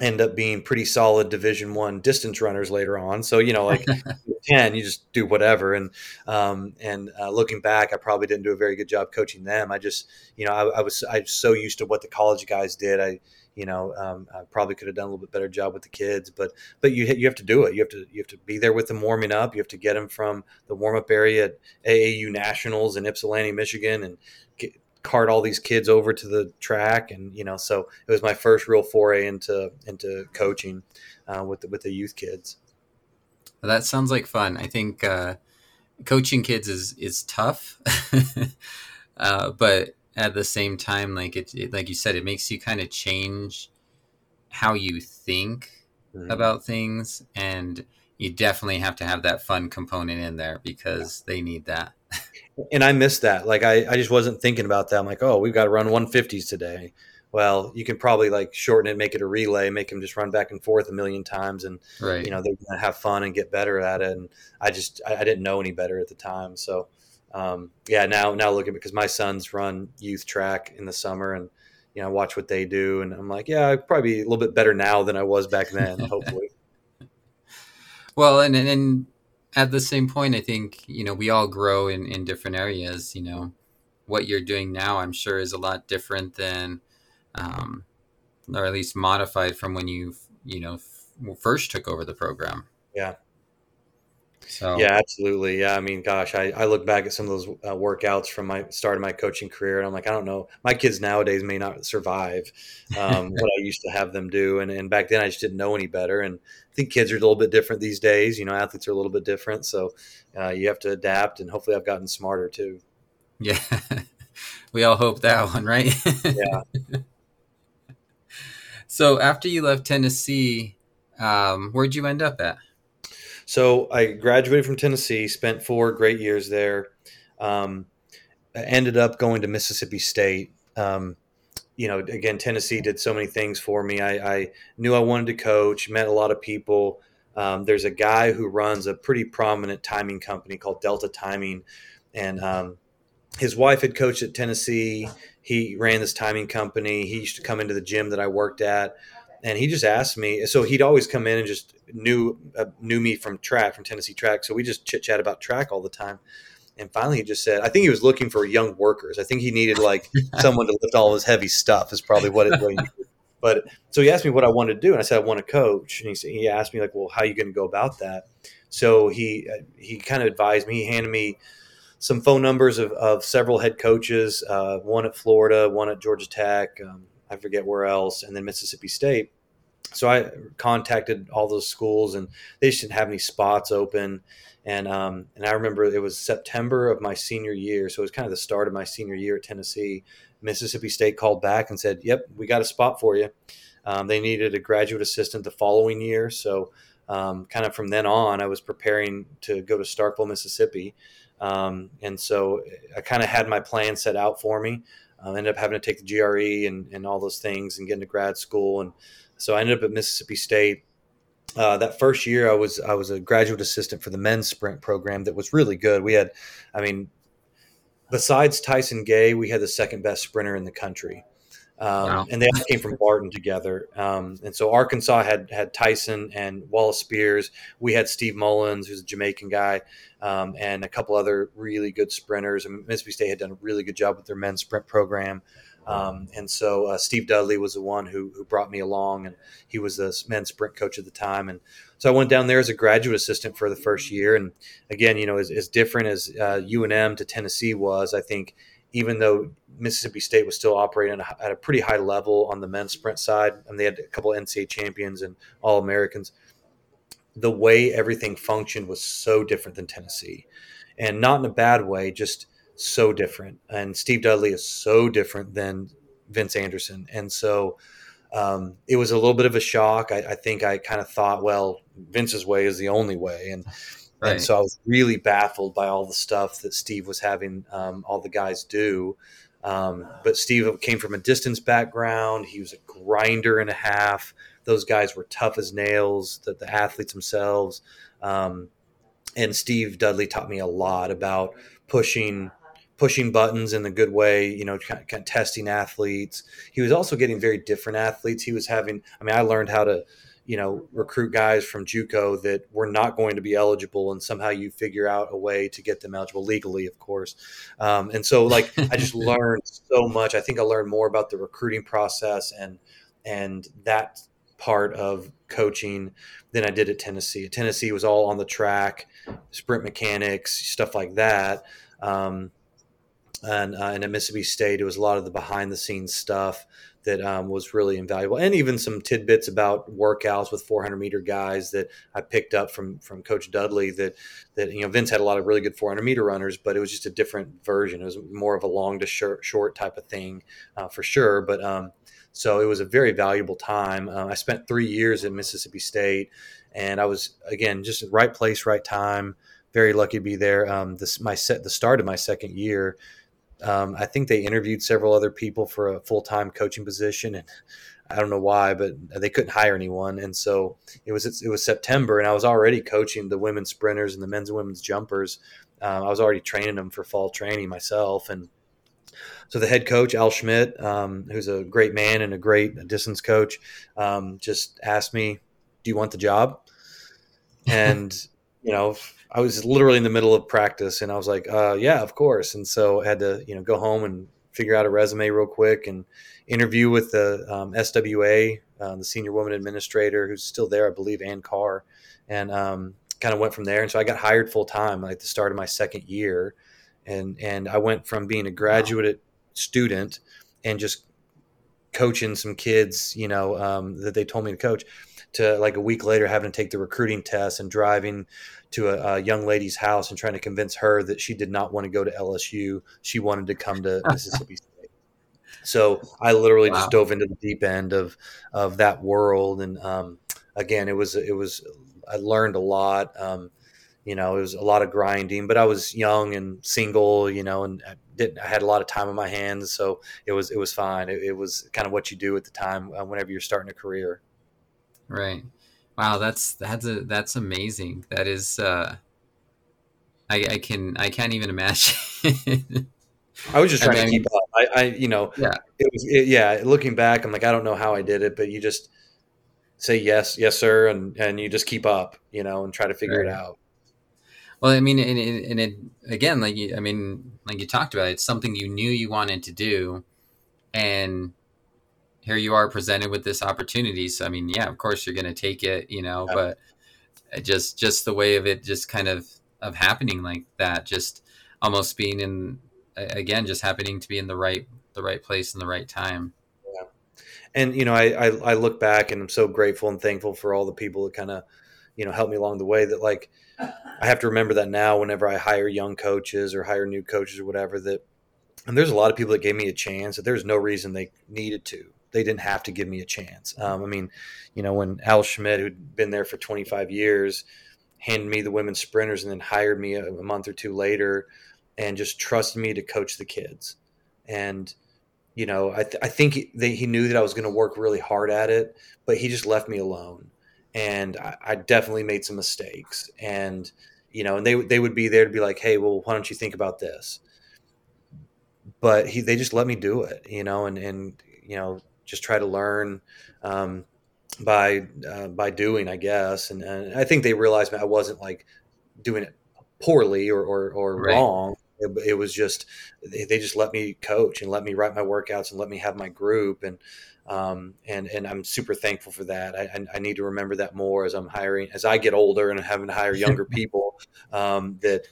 end up being pretty solid Division One distance runners later on. So you know, like <laughs> ten, you just do whatever. And um, and uh, looking back, I probably didn't do a very good job coaching them. I just you know I, I was I was so used to what the college guys did. I you know, um, I probably could have done a little bit better job with the kids, but but you you have to do it. You have to you have to be there with them warming up. You have to get them from the warm up area at AAU Nationals in Ypsilanti, Michigan, and get, cart all these kids over to the track. And you know, so it was my first real foray into into coaching uh, with the, with the youth kids. That sounds like fun. I think uh, coaching kids is is tough, <laughs> uh, but at the same time like it, it like you said it makes you kind of change how you think mm-hmm. about things and you definitely have to have that fun component in there because they need that. And i missed that. Like I, I just wasn't thinking about that. I'm like oh we've got to run 150s today. Well you can probably like shorten it make it a relay make them just run back and forth a million times and right. you know they're gonna have fun and get better at it and i just I, I didn't know any better at the time so um, yeah, now now looking because my sons run youth track in the summer and you know watch what they do and I'm like, yeah, I'd probably be a little bit better now than I was back then. <laughs> hopefully. Well, and and at the same point, I think you know we all grow in in different areas. You know, what you're doing now, I'm sure, is a lot different than, um, or at least modified from when you you know first took over the program. Yeah, so yeah, absolutely. Yeah, I mean, gosh, I, I look back at some of those uh, workouts from my start of my coaching career, and I'm like, I don't know, my kids nowadays may not survive um, what I used to have them do, and and back then I just didn't know any better. And I think kids are a little bit different these days. You know, athletes are a little bit different, so uh, you have to adapt. And hopefully, I've gotten smarter too. Yeah, <laughs> we all hope that one, right? yeah. <laughs> so after you left Tennessee, um, where'd you end up at? So I graduated from Tennessee, spent four great years there. Um, ended up going to Mississippi State. Um, you know, again, Tennessee did so many things for me. I, I, knew I wanted to coach, met a lot of people, um, there's a guy who runs a pretty prominent timing company called Delta Timing, and um, his wife had coached at Tennessee. He ran this timing company. He used to come into the gym that I worked at, and he just asked me. So he'd always come in and just knew uh, knew me from track, from Tennessee track. So we just chit chat about track all the time. And finally, he just said, "I think he was looking for young workers. I think he needed like <laughs> someone to lift all his heavy stuff. Is probably what it was." But so he asked me what I wanted to do, and I said I want to coach. And he he asked me like, "Well, how are you going to go about that?" So he uh, he kind of advised me. He handed me some phone numbers of, of several head coaches, uh, one at Florida, one at Georgia Tech, um, I forget where else, and then Mississippi State. So I contacted all those schools, and they just didn't have any spots open. And um, and I remember it was September of my senior year, so it was kind of the start of my senior year at Tennessee. Mississippi State called back and said, "Yep, we got a spot for you." Um, they needed a graduate assistant the following year, so um, kind of from then on, I was preparing to go to Starkville, Mississippi. Um, and so I kind of had my plan set out for me. I ended up having to take the GRE and, and all those things and get into grad school. And so I ended up at Mississippi State. Uh, that first year, I was I was a graduate assistant for the men's sprint program that was really good. We had, I mean, besides Tyson Gay, we had the second best sprinter in the country. Um, wow. And they all came from Barton together. Um, and so Arkansas had had Tyson and Wallace Spearmon. We had Steve Mullings, who's a Jamaican guy, um, and a couple other really good sprinters. And Mississippi State had done a really good job with their men's sprint program. Um, and so uh, Steve Dudley was the one who, who brought me along, and he was the men's sprint coach at the time. And so I went down there as a graduate assistant for the first year. And again, you know, as, as different as uh, UNM to Tennessee was, I think – even though Mississippi State was still operating at a pretty high level on the men's sprint side, and they had a couple NCAA champions and All Americans, the way everything functioned was so different than Tennessee, and not in a bad way, just so different. And Steve Dudley is so different than Vince Anderson, and so um, it was a little bit of a shock. I, I think I kind of thought, well, Vince's way is the only way, and Right. And so I was really baffled by all the stuff that Steve was having um, all the guys do. Um, but Steve came from a distance background. He was a grinder and a half. Those guys were tough as nails, the, the athletes themselves. Um, and Steve Dudley taught me a lot about pushing pushing buttons in the good way, you know, kind of, kind of testing athletes. He was also getting very different athletes. He was having, I mean, I learned how to you know, recruit guys from JUCO that were not going to be eligible, and somehow you figure out a way to get them eligible legally, of course. Um, and so, like, I just <laughs> learned so much. I think I learned more about the recruiting process and and that part of coaching than I did at Tennessee. Tennessee was all on the track, sprint mechanics, stuff like that. Um, and, uh, and at Mississippi State, it was a lot of the behind the scenes stuff that um, was really invaluable, and even some tidbits about workouts with 400 meter guys that I picked up from from Coach Dudley. That that you know Vince had a lot of really good 400 meter runners, but it was just a different version. It was more of a long to short, short type of thing uh, for sure. But um, so it was a very valuable time. Uh, I spent three years at Mississippi State, and I was again just right place, right time. Very lucky to be there. Um, this my set the start of my second year um, I think they interviewed several other people for a full time coaching position, and I don't know why, but they couldn't hire anyone. And so it was it was September, and I was already coaching the women's sprinters and the men's and women's jumpers. Um, I was already training them for fall training myself, and so the head coach Al Schmidt, um, who's a great man and a great distance coach, um, just asked me, "Do you want the job?" And you know, I was literally in the middle of practice, and I was like, uh, "Yeah, of course." And so I had to, you know, go home and figure out a resume real quick and interview with the um, SWA, uh, the senior woman administrator, who's still there, I believe, Ann Carr, and um, kind of went from there. And so I got hired full time like the start of my second year, and and I went from being a graduate wow. student and just coaching some kids, you know, um, that they told me to coach, to like a week later having to take the recruiting test and driving to a, a, young lady's house and trying to convince her that she did not want to go to LSU. She wanted to come to <laughs> Mississippi State. So I literally wow. just dove into the deep end of of that world, and um, again, it was it was I learned a lot. Um, you know, it was a lot of grinding, but I was young and single, you know, and I didn't. I had a lot of time on my hands, so it was it was fine. It, it was kind of what you do at the time uh, whenever you're starting a career. Right. Wow, that's that's a that's amazing. That is, uh, I, I can I can't even imagine. <laughs> I was just trying I mean, to keep up. I, I you know, yeah, it was, it, yeah. Looking back, I'm like, I don't know how I did it, but you just say yes, yes, sir, and and you just keep up, you know, and try to figure right. it out. Well, I mean, and, and it again, like you, I mean, like you talked about, it's something you knew you wanted to do, and here you are presented with this opportunity. So, I mean, yeah, of course you're going to take it, you know, yeah. but uh, just just the way of it, just kind of of happening like that, just almost being in again, just happening to be in the right the right place in the right time. Yeah, and you know, I I, I look back and I'm so grateful and thankful for all the people that kind of you know helped me along the way. That like I have to remember that now whenever I hire young coaches or hire new coaches or whatever that and there's a lot of people that gave me a chance that there's no reason they needed to they didn't have to give me a chance. Um, i mean you know when al schmidt who'd been there for 25 years handed me the women's sprinters and then hired me a, a month or two later and just trusted me to coach the kids. And you know i, th- I think he, they, he knew that i was going to work really hard at it but he just left me alone. And I, I definitely made some mistakes. And you know and they, they would be there to be like hey well why don't you think about this? But he they just let me do it, you know, and and you know just try to learn um, by uh, by doing, I guess. And, and, I think they realized I wasn't like doing it poorly or or, or right. wrong. It, it, was just they, they, just let me coach and let me write my workouts and let me have my group and um, and and I'm super thankful for that. I, I, need to remember that more as I'm hiring as I get older and having to hire younger <laughs> people. Um, that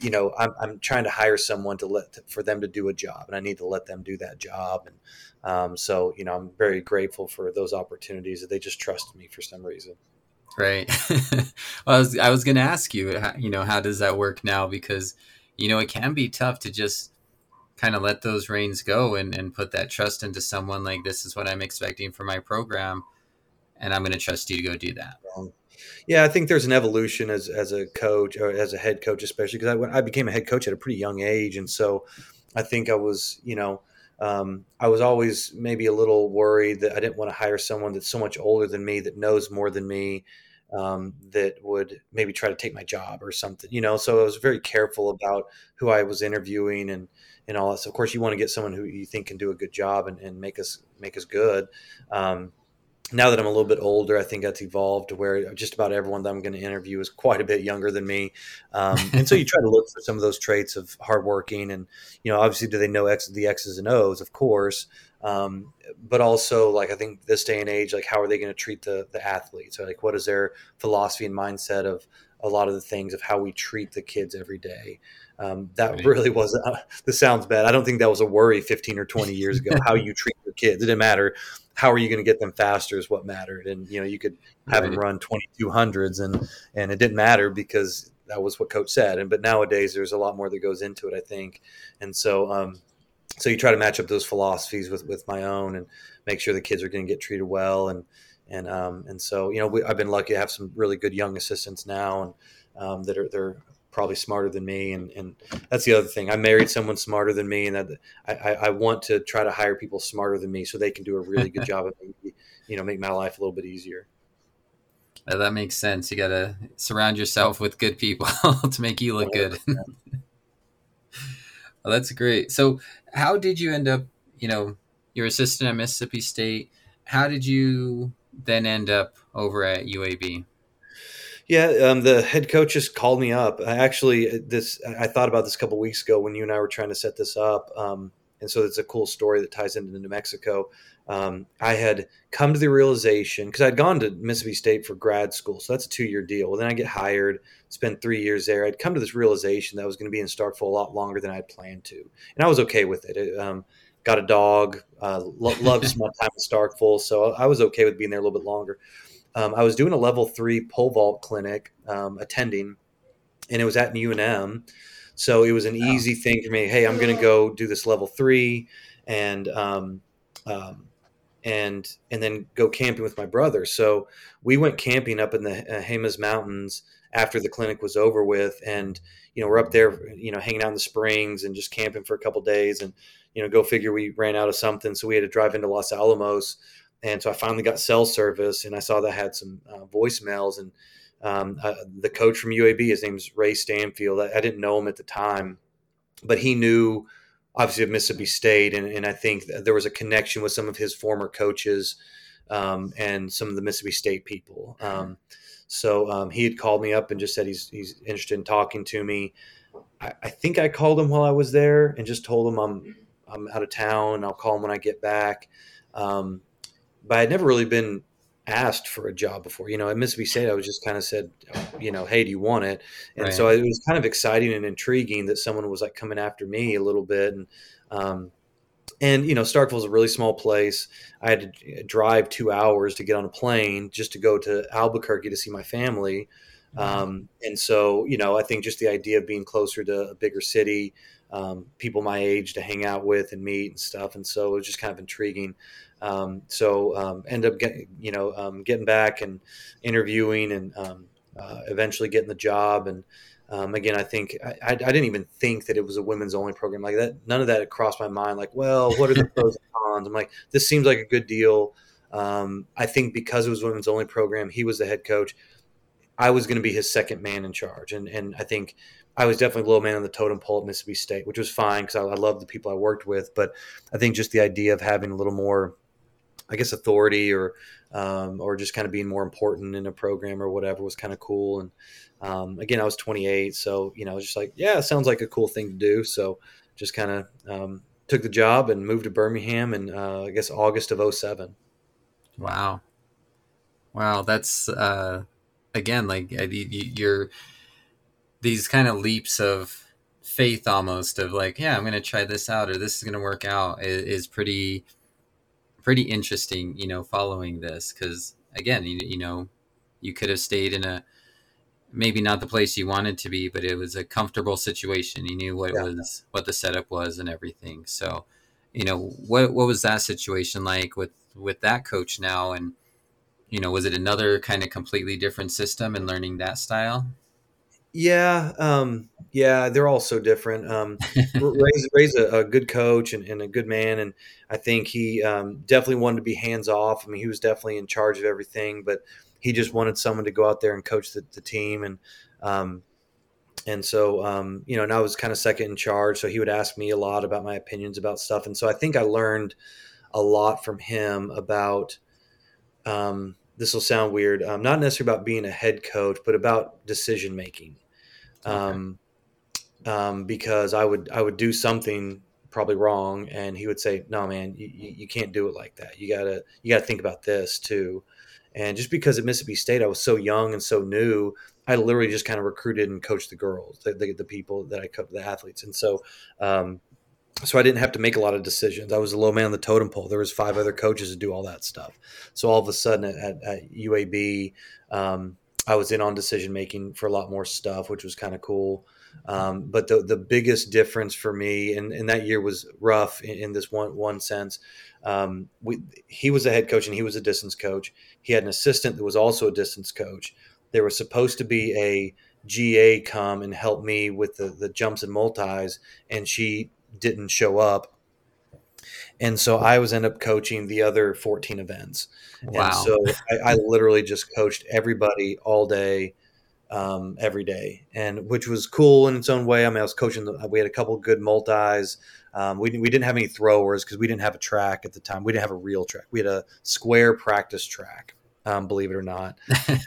you know, I'm, I'm trying to hire someone to let for them to do a job, and I need to let them do that job. And um, so, you know, I'm very grateful for those opportunities that they just trust me for some reason. Right. <laughs> well, I was I was going to ask you, you know, how does that work now? Because you know, it can be tough to just kind of let those reins go and, and put that trust into someone like this is what I'm expecting for my program and I'm going to trust you to go do that. Yeah, I think there's an evolution as as a coach or as a head coach, especially because I, I became a head coach at a pretty young age, and so I think I was, you know, um, I was always maybe a little worried that I didn't want to hire someone that's so much older than me, that knows more than me, um, that would maybe try to take my job or something, you know. So I was very careful about who I was interviewing and and all that. So of course, you want to get someone who you think can do a good job and, and make us make us good. Um, now that I'm a little bit older, I think that's evolved to where just about everyone that I'm going to interview is quite a bit younger than me. Um, <laughs> and so you try to look for some of those traits of hardworking and, you know, obviously do they know X, the X's and O's, of course. Um, but also like, I think this day and age, like how are they going to treat the, the athletes or like, what is their philosophy and mindset of a lot of the things of how we treat the kids every day. Um, that really was, uh, this sounds bad. I don't think that was a worry 15 or 20 years ago, how you treat your kids. It didn't matter how are you going to get them faster is what mattered. And, you know, you could have right. them run 2200s and, and it didn't matter because that was what coach said. And, but nowadays there's a lot more that goes into it, I think. And so, um, so you try to match up those philosophies with, with my own and make sure the kids are going to get treated well. And, and, um, and so, you know, we, I've been lucky to have some really good young assistants now and, um, that are, they're probably smarter than me and, and that's the other thing. I married someone smarter than me and that I, I want to try to hire people smarter than me so they can do a really good <laughs> job of you know make my life a little bit easier. That makes sense. You got to surround yourself with good people <laughs> to make you look good. <laughs> Well, that's great. So how did you end up you know your assistant at mississippi state. How did you then end up over at uab yeah, um, the head coach just called me up. I actually uh, this I thought about this a couple weeks ago when you and I were trying to set this up, um, and so it's a cool story that ties into New Mexico. Um, I had come to the realization because I'd gone to Mississippi State for grad school, so that's a two year deal. Well, then I get hired, spend three years there. I'd come to this realization that I was going to be in Starkville a lot longer than I'd planned to, and I was okay with it. it um, got a dog, uh, lo- loved my time in Starkville, so I was okay with being there a little bit longer um, I was doing a level three pole vault clinic, um, attending, and it was at UNM. So it was an easy thing for me. Hey, I'm going to go do this level three, and um, um, and and then go camping with my brother. So we went camping up in the uh, Jemez Mountains after the clinic was over with, and you know we're up there, you know, hanging out in the springs and just camping for a couple days, and you know, go figure we ran out of something, so we had to drive into Los Alamos and so I finally got cell service, and I saw that I had some uh, voicemails, and um, uh, the coach from UAB, his name's Ray Stanfield. I, I, didn't know him at the time, but he knew obviously of Mississippi State, and, and I think there was a connection with some of his former coaches um, and some of the Mississippi State people. Um, so um, he had called me up and just said he's he's interested in talking to me. I, I, think I called him while I was there and just told him I'm I'm out of town. I'll call him when I get back. Um, but I'd never really been asked for a job before. You know, at Mississippi State, I was just kind of said, you know, hey, do you want it? And right. so it was kind of exciting and intriguing that someone was like coming after me a little bit. And, um, and you know, Starkville is a really small place. I had to drive two hours to get on a plane just to go to Albuquerque to see my family. Um, and so, you know, I think just the idea of being closer to a bigger city, um, people my age to hang out with and meet and stuff. And so it was just kind of intriguing. Um, so um, end up getting you know um, getting back and interviewing and um, uh, eventually getting the job. And um, again, I think I, I, didn't even think that it was a women's only program like that. None of that had crossed my mind. Like, well, what are the <laughs> pros and cons? I'm like, this seems like a good deal. Um, I think because it was women's only program, he was the head coach. I was going to be his second man in charge, and and I think I was definitely low man on the totem pole at Mississippi State, which was fine because I, I love the people I worked with. But I think just the idea of having a little more I guess authority or um, or just kind of being more important in a program or whatever was kind of cool. And um, again, I was 28, so you know, I was just like, yeah, sounds like a cool thing to do. So just kind of um, took the job and moved to Birmingham in uh, I guess August of 07. Wow, wow, that's uh, again like you're these kind of leaps of faith almost of like, yeah, I'm going to try this out or this is going to work out is, is pretty pretty interesting, you know, following this because again, you, you know, you could have stayed in a maybe not the place you wanted to be, but it was a comfortable situation. You knew what yeah. was, what the setup was, and everything. So, you know, what what was that situation like with with that coach now, and you know, was it another kind of completely different system and learning that style? Yeah, um, yeah, they're all so different. Um, Ray's, Ray's a, a, good coach and, and, a good man, and I think he um, definitely wanted to be hands off. I mean, he was definitely in charge of everything, but he just wanted someone to go out there and coach the, the team, and um, and so um, you know, and I was kind of second in charge, so he would ask me a lot about my opinions about stuff, and so I think I learned a lot from him about. Um, this will sound weird, um, not necessarily about being a head coach, but about decision making um, um, because I would I would do something probably wrong, and he would say, "No, man, you, you can't do it like that. You gotta you gotta think about this too." And just because at Mississippi State I was so young and so new, I literally just kind of recruited and coached the girls, the, the, the people that I coached, the athletes, and so. Um, so I didn't have to make a lot of decisions. I was a low man on the totem pole. There was five other coaches to do all that stuff. So all of a sudden at, at UAB, um, I was in on decision making for a lot more stuff, which was kind of cool. Um, but the the biggest difference for me, and, and that year was rough in, in this one one sense. Um, we he was a head coach and he was a distance coach. He had an assistant that was also a distance coach. There was supposed to be a GA come and help me with the the jumps and multis, and she didn't show up and so I was end up coaching the other 14 events. Wow. And so <laughs> I, I literally just coached everybody all day, um, every day, and which was cool in its own way. I mean, I was coaching. The, we had a couple good multis. Um, we, we didn't have any throwers because we didn't have a track at the time. We didn't have a real track. We had a square practice track, um, believe it or not.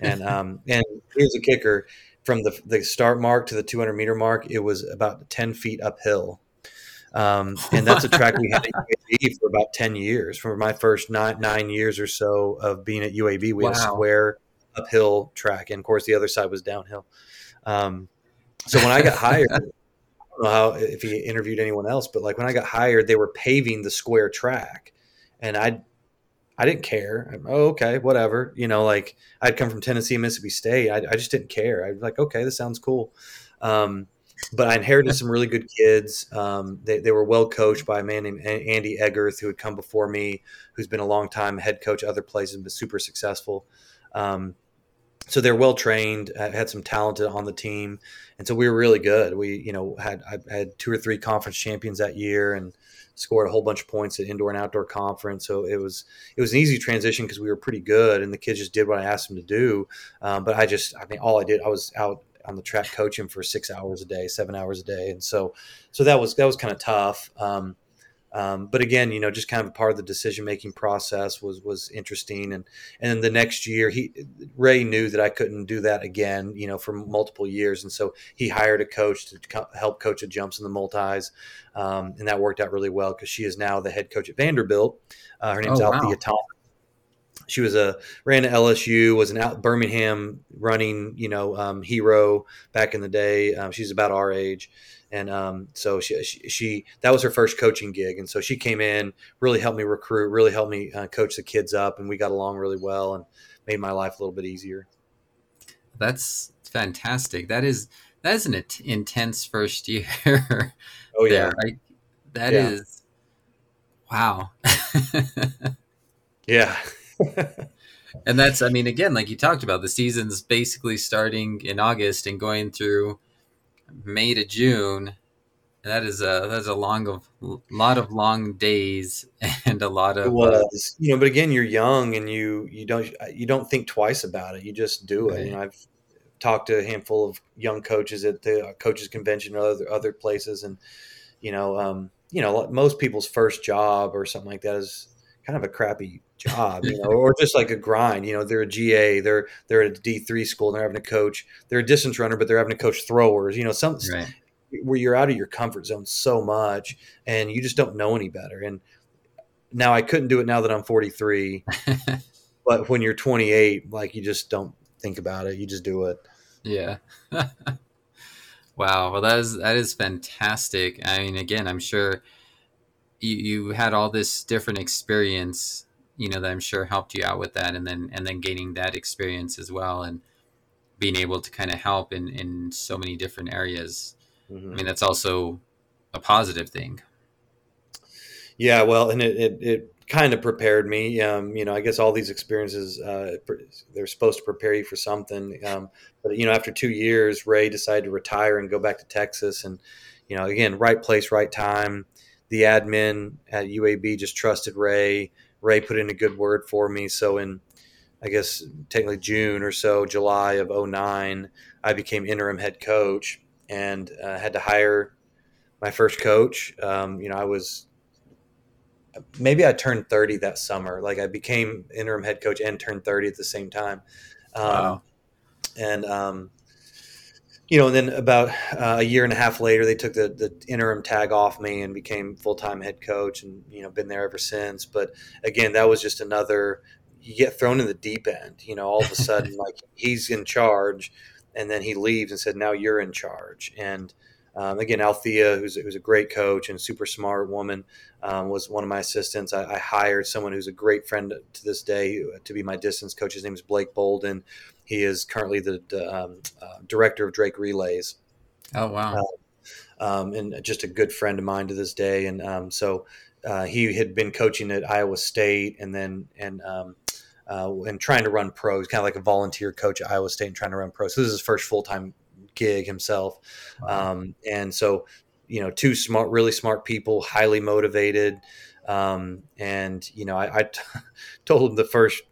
and <laughs> um, and here's a kicker: from the the start mark to the 200 meter mark, it was about 10 feet uphill um, and that's a track we had at UAB for about 10 years. For my first nine, nine years or so of being at UAB, we wow. had a square uphill track. And of course, the other side was downhill. Um, so when I got hired, I don't know how, if he interviewed anyone else, but like when I got hired, they were paving the square track. And I, I didn't care. I'm, oh, okay, whatever. You know, like I'd come from Tennessee, Mississippi State. I, I just didn't care. I was like, okay, this sounds cool. Um, but I inherited some really good kids. Um, they, they were well coached by a man named Andy Eggerth, who had come before me, who's been a long time head coach other places, been super successful. Um, so they're well trained, had some talent on the team, and so we were really good. We, you know, had I had two or three conference champions that year, and scored a whole bunch of points at indoor and outdoor conference. So it was it was an easy transition because we were pretty good, and the kids just did what I asked them to do. Um, but I just, I mean, all I did, I was out on the track coaching for six hours a day, seven hours a day, and so so that was that was kind of tough. Um, um, but again, you know, just kind of part of the decision making process was was interesting. And and then the next year, he Ray knew that I couldn't do that again, you know, for multiple years, and so he hired a coach to co- help coach the jumps and the multis, um, and that worked out really well because she is now the head coach at Vanderbilt. Uh, her name's oh, Althea wow. Thomas. She was a ran at LSU, was an out Birmingham running, you know, um, hero back in the day. Um, she's about our age. And um, so she, she, she, that was her first coaching gig. And so she came in really helped me recruit really helped me uh, coach the kids up and we got along really well and made my life a little bit easier. That's fantastic. That is that is an intense first year <laughs> oh yeah. there, right? That yeah. is wow. <laughs> Yeah <laughs> and that's i mean again like you talked about the season's basically starting in august and going through May to June. That is a that's a long of lot of long days <laughs> and a lot of it was you know. But again, you're young and you you don't you don't think twice about it. You just do right. it. You know, I've talked to a handful of young coaches at the coaches convention or other other places, and you know, um, you know, most people's first job or something like that is kind of a crappy job, you know, or just like a grind. You know, they're a GA, they're they're at a D three school, and they're having to coach. They're a distance runner, but they're having to coach throwers. You know, some right. where you're out of your comfort zone so much, and you just don't know any better. And now I couldn't do it now that I'm 43, <laughs> but when you're 28, like you just don't think about it, you just do it. Yeah. <laughs> wow. Well, that is that is fantastic. I mean, again, I'm sure you, you had all this different experience you know that i'm sure helped you out with that and then and then gaining that experience as well and being able to kind of help in in so many different areas. Mm-hmm. i mean that's also a positive thing. Yeah well and it it, it kind of prepared me um, you know i guess all these experiences uh, they're supposed to prepare you for something um, but you know after two years ray decided to retire and go back to texas and you know again right place right time. The admin at uab just trusted ray Ray put in a good word for me. So in, I guess technically June or so, July of 09, I became interim head coach and uh, had to hire my first coach. Um, you know, I was maybe I turned 30 that summer. Like I became interim head coach and turned 30 at the same time. Um, wow. And um, you know, and then about uh, a year and a half later, they took the, the interim tag off me and became full time head coach, and you know, been there ever since. But again, that was just another. You get thrown in the deep end. You know, all of a sudden, <laughs> like he's in charge, and then he leaves and said, "Now you're in charge." And um, again, Althea, who's, who's a great coach and super smart woman, um, was one of my assistants. I, I, hired someone who's a great friend to this day to be my distance coach. His name is Blake Boldon he is currently the um, uh, director of Drake Relays. Oh wow! Uh, um, and just a good friend of mine to this day. And um, so uh, he had been coaching at Iowa State, and then and um, uh, and trying to run pro. He's kind of like a volunteer coach at Iowa State, and trying to run pro. So this is his first full time gig himself. Wow. Um, and so you know, two smart, really smart people, highly motivated. Um, and you know, I, I t- <laughs> told him the first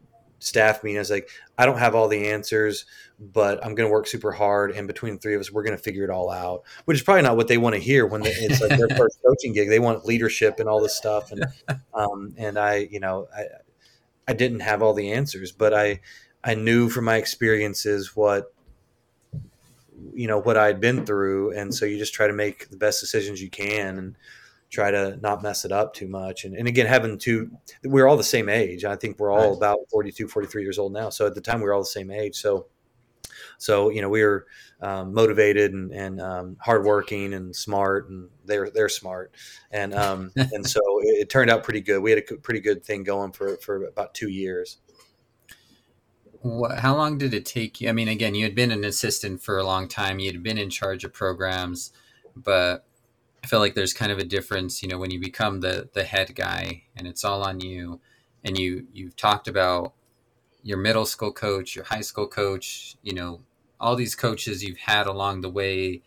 staff meeting. I was like, I don't have all the answers, but I'm going to work super hard. And between the three of us, we're going to figure it all out, which is probably not what they want to hear when they, it's like their first <laughs> coaching gig. They want leadership and all this stuff. And, <laughs> um, and I, you know, I, I didn't have all the answers, but I, I knew from my experiences what, you know, what I'd been through. And so you just try to make the best decisions you can. And, try to not mess it up too much. And, and again, having two, we're all the same age. I think we're all right. about 42, 43 years old now. So at the time we were all the same age. So, so, you know, we were um, motivated and, and um, hardworking and smart and they're, they're smart. And, um, <laughs> and so it, it, turned out pretty good. We had a pretty good thing going for, for about two years. What, how long did it take you? I mean, again, you had been an assistant for a long time. You had been in charge of programs, but I feel like there's kind of a difference, you know, when you become the the head guy and it's all on you, and you you've talked about, your middle school coach, your high school coach, you know, all these coaches you've had along the way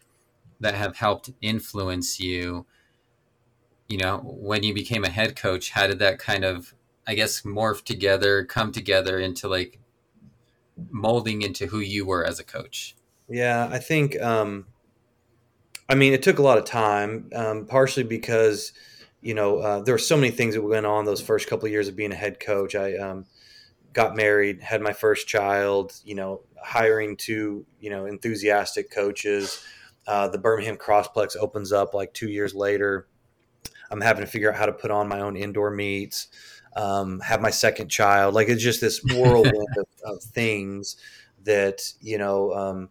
that have helped influence you. You know, when you became a head coach, how did that kind of, I guess, morph together, come together into like molding into who you were as a coach? Yeah, I think, um, I mean, it took a lot of time, um, partially because, you know, uh, there were so many things that went on those first couple of years of being a head coach. I um, got married, had my first child, you know, hiring two, you know, enthusiastic coaches. Uh, the Birmingham Crossplex opens up like two years later. I'm having to figure out how to put on my own indoor meets, um, have my second child. Like it's just this whirlwind <laughs> of, of, things that, you know, um,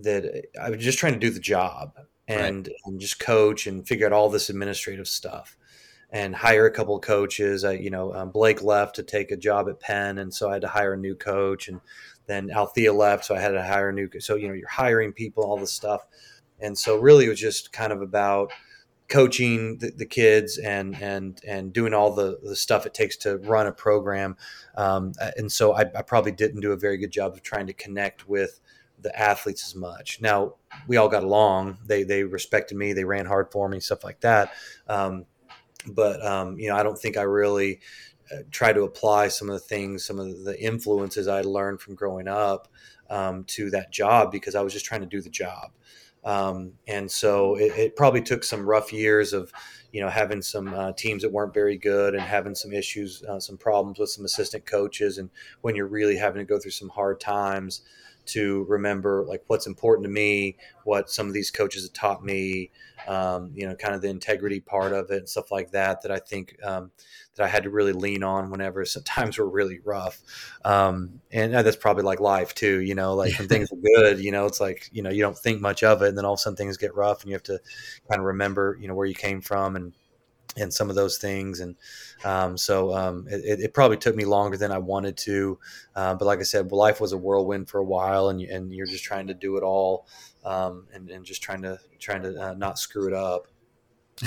that I was just trying to do the job and, right. and just coach and figure out all this administrative stuff and hire a couple of coaches. I, you know, um, Blake left to take a job at Penn, and so I had to hire a new coach. And then Althea left, so I had to hire a new. So you know, you're hiring people, all this stuff, and so really it was just kind of about coaching the, the kids and and and doing all the the stuff it takes to run a program. Um, and so I, I probably didn't do a very good job of trying to connect with the athletes as much. Now we all got along. They they respected me. They ran hard for me, stuff like that. Um, but um, you know, I don't think I really uh, try to apply some of the things, some of the influences I learned from growing up um, to that job because I was just trying to do the job. Um, and so it, it, probably took some rough years of, you know, having some uh, teams that weren't very good and having some issues, uh, some problems with some assistant coaches, and when you're really having to go through some hard times to remember like what's important to me, what some of these coaches have taught me, um, you know, kind of the integrity part of it and stuff like that. That I think um, that I had to really lean on whenever <laughs> sometimes were really rough, um, and uh, that's probably like life too. You know, like when things <laughs> are good, you know, it's like you know you don't think much of it, and then all of a sudden things get rough, and you have to kind of remember, you know, where you came from and and some of those things. And um, so um, it, it, probably took me longer than I wanted to. Uh, but like I said, life was a whirlwind for a while, and, and you're just trying to do it all um, and, and just trying to trying to uh, not screw it up. <laughs>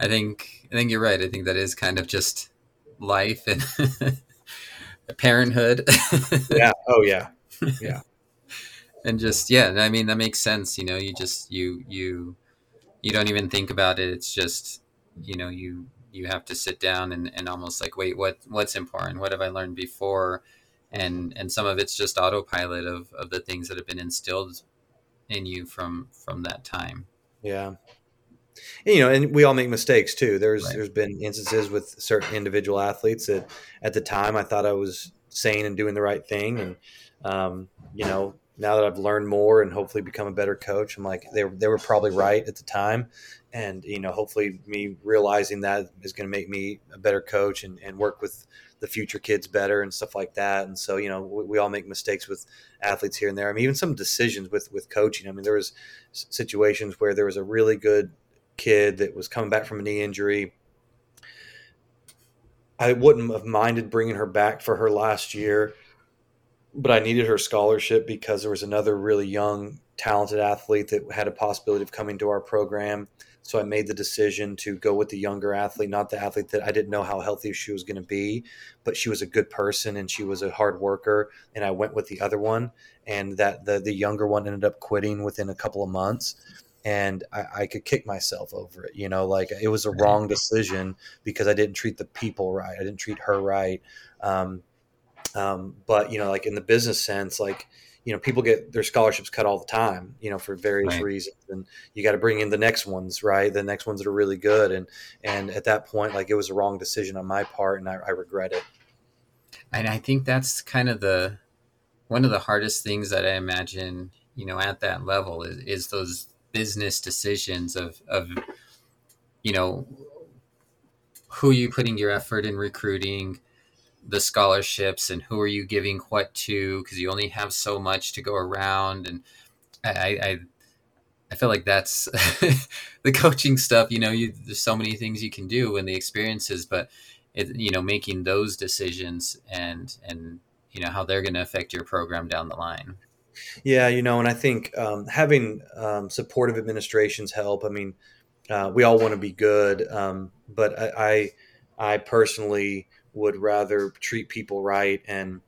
I think I think you're right. I think that is kind of just life and <laughs> parenthood. yeah. <laughs> Oh yeah. Yeah. and just yeah, I mean that makes sense. You know, you just you you you don't even think about it. It's just, you know, you you have to sit down and, and almost like, wait, what what's important? What have I learned before? And and some of it's just autopilot of, of the things that have been instilled in you from from that time. Yeah. And, you know, and we all make mistakes too. There's right. there's been instances with certain individual athletes that at the time I thought I was saying and doing the right thing, and um, you know, now that I've learned more and hopefully become a better coach, I'm like they they were probably right at the time, and you know hopefully me realizing that is going to make me a better coach and, and work with the future kids better and stuff like that. And so you know we, we all make mistakes with athletes here and there. I mean even some decisions with with coaching. I mean there was situations where there was a really good kid that was coming back from a knee injury. I wouldn't have minded bringing her back for her last year but I needed her scholarship because there was another really young, talented athlete that had a possibility of coming to our program. So I made the decision to go with the younger athlete, not the athlete that I didn't know how healthy she was going to be, but she was a good person and she was a hard worker. And I went with the other one, and that the the younger one ended up quitting within a couple of months. And I, I could kick myself over it, you know, like it was a wrong decision because I didn't treat the people right. I didn't treat her right. Um, um, but you know, like in the business sense, like you know, people get their scholarships cut all the time, you know, for various right. reasons, and you got to bring in the next ones, right? The next ones that are really good, and and at that point, like it was a wrong decision on my part, and I, I regret it. And I think that's kind of the one of the hardest things that I imagine, you know, at that level is, is those business decisions of of you know who you putting your effort in recruiting the scholarships and who are you giving what to because you only have so much to go around. And I I, I feel like that's <laughs> the coaching stuff you know you there's so many things you can do and the experiences but it you know making those decisions and and you know how they're going to affect your program down the line. Yeah you know and I think um, having um, supportive administrations help I mean uh, we all want to be good um, but I, I I personally would rather treat people right and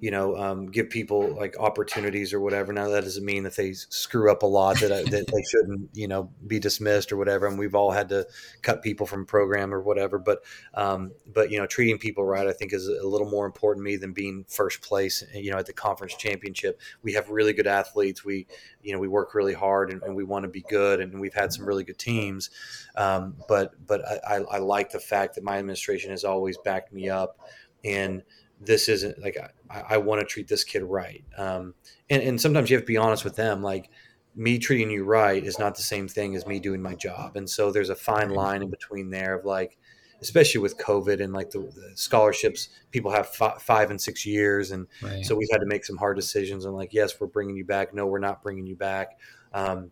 you know, um, give people like opportunities or whatever. Now that doesn't mean that they screw up a lot that, I, that they shouldn't, you know, be dismissed or whatever. And we've all had to cut people from program or whatever. But, um, but you know, treating people right, I think, is a little more important to me than being first place. You know, at the conference championship, we have really good athletes. We, you know, we work really hard and, and we want to be good, and we've had some really good teams. Um, but, but I, I, I like the fact that my administration has always backed me up and this isn't like I, I want to treat this kid right. Um, and, and sometimes you have to be honest with them. Like me treating you right is not the same thing as me doing my job. And so there's a fine line in between there of like, especially with COVID and like the, the scholarships, people have f- five and six years. And right. so we've had to make some hard decisions on like, yes, we're bringing you back. No, we're not bringing you back. Um,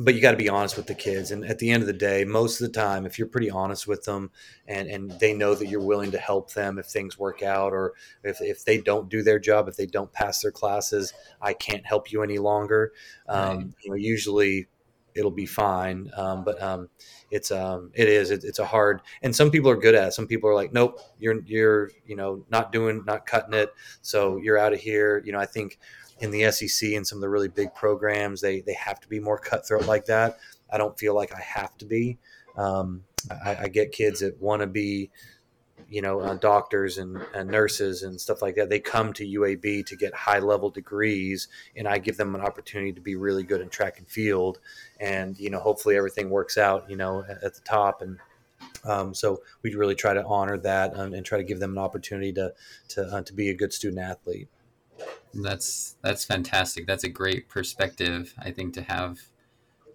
but you got to be honest with the kids and at the end of the day most of the time if you're pretty honest with them and and they know that you're willing to help them if things work out or if, if they don't do their job if they don't pass their classes i can't help you any longer um, right. you know usually it'll be fine um, but um, it's um, it is it, it's a hard and some people are good at it. some people are like nope you're you're you know not doing not cutting it so you're out of here you know i think in the SEC and some of the really big programs, they they have to be more cutthroat like that. I don't feel like I have to be. Um, I, I, get kids that want to be, you know, uh, doctors and, and, nurses and stuff like that. They come to UAB to get high level degrees, and I give them an opportunity to be really good in track and field. And you know, hopefully everything works out, you know, at, at the top. And um, so we really try to honor that and, and, try to give them an opportunity to to uh, to be a good student athlete. That's that's fantastic. That's a great perspective, I think, to have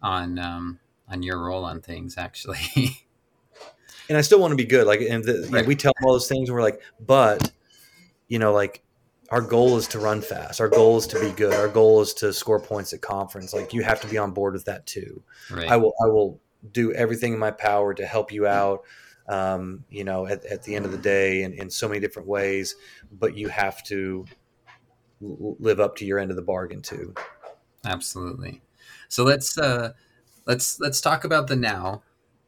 on um, on your role on things. Actually, <laughs> and I still want to be good. Like, and the, right. you know, we tell all those things, and we're like, but you know, like our goal is to run fast. Our goal is to be good. Our goal is to score points at conference. Like, you have to be on board with that too. Right. I will. I will do everything in my power to help you out. Um, you know, at, at the end of the day, in, in so many different ways. But you have to live up to your end of the bargain too. Absolutely. So let's uh, let's let's talk about the now.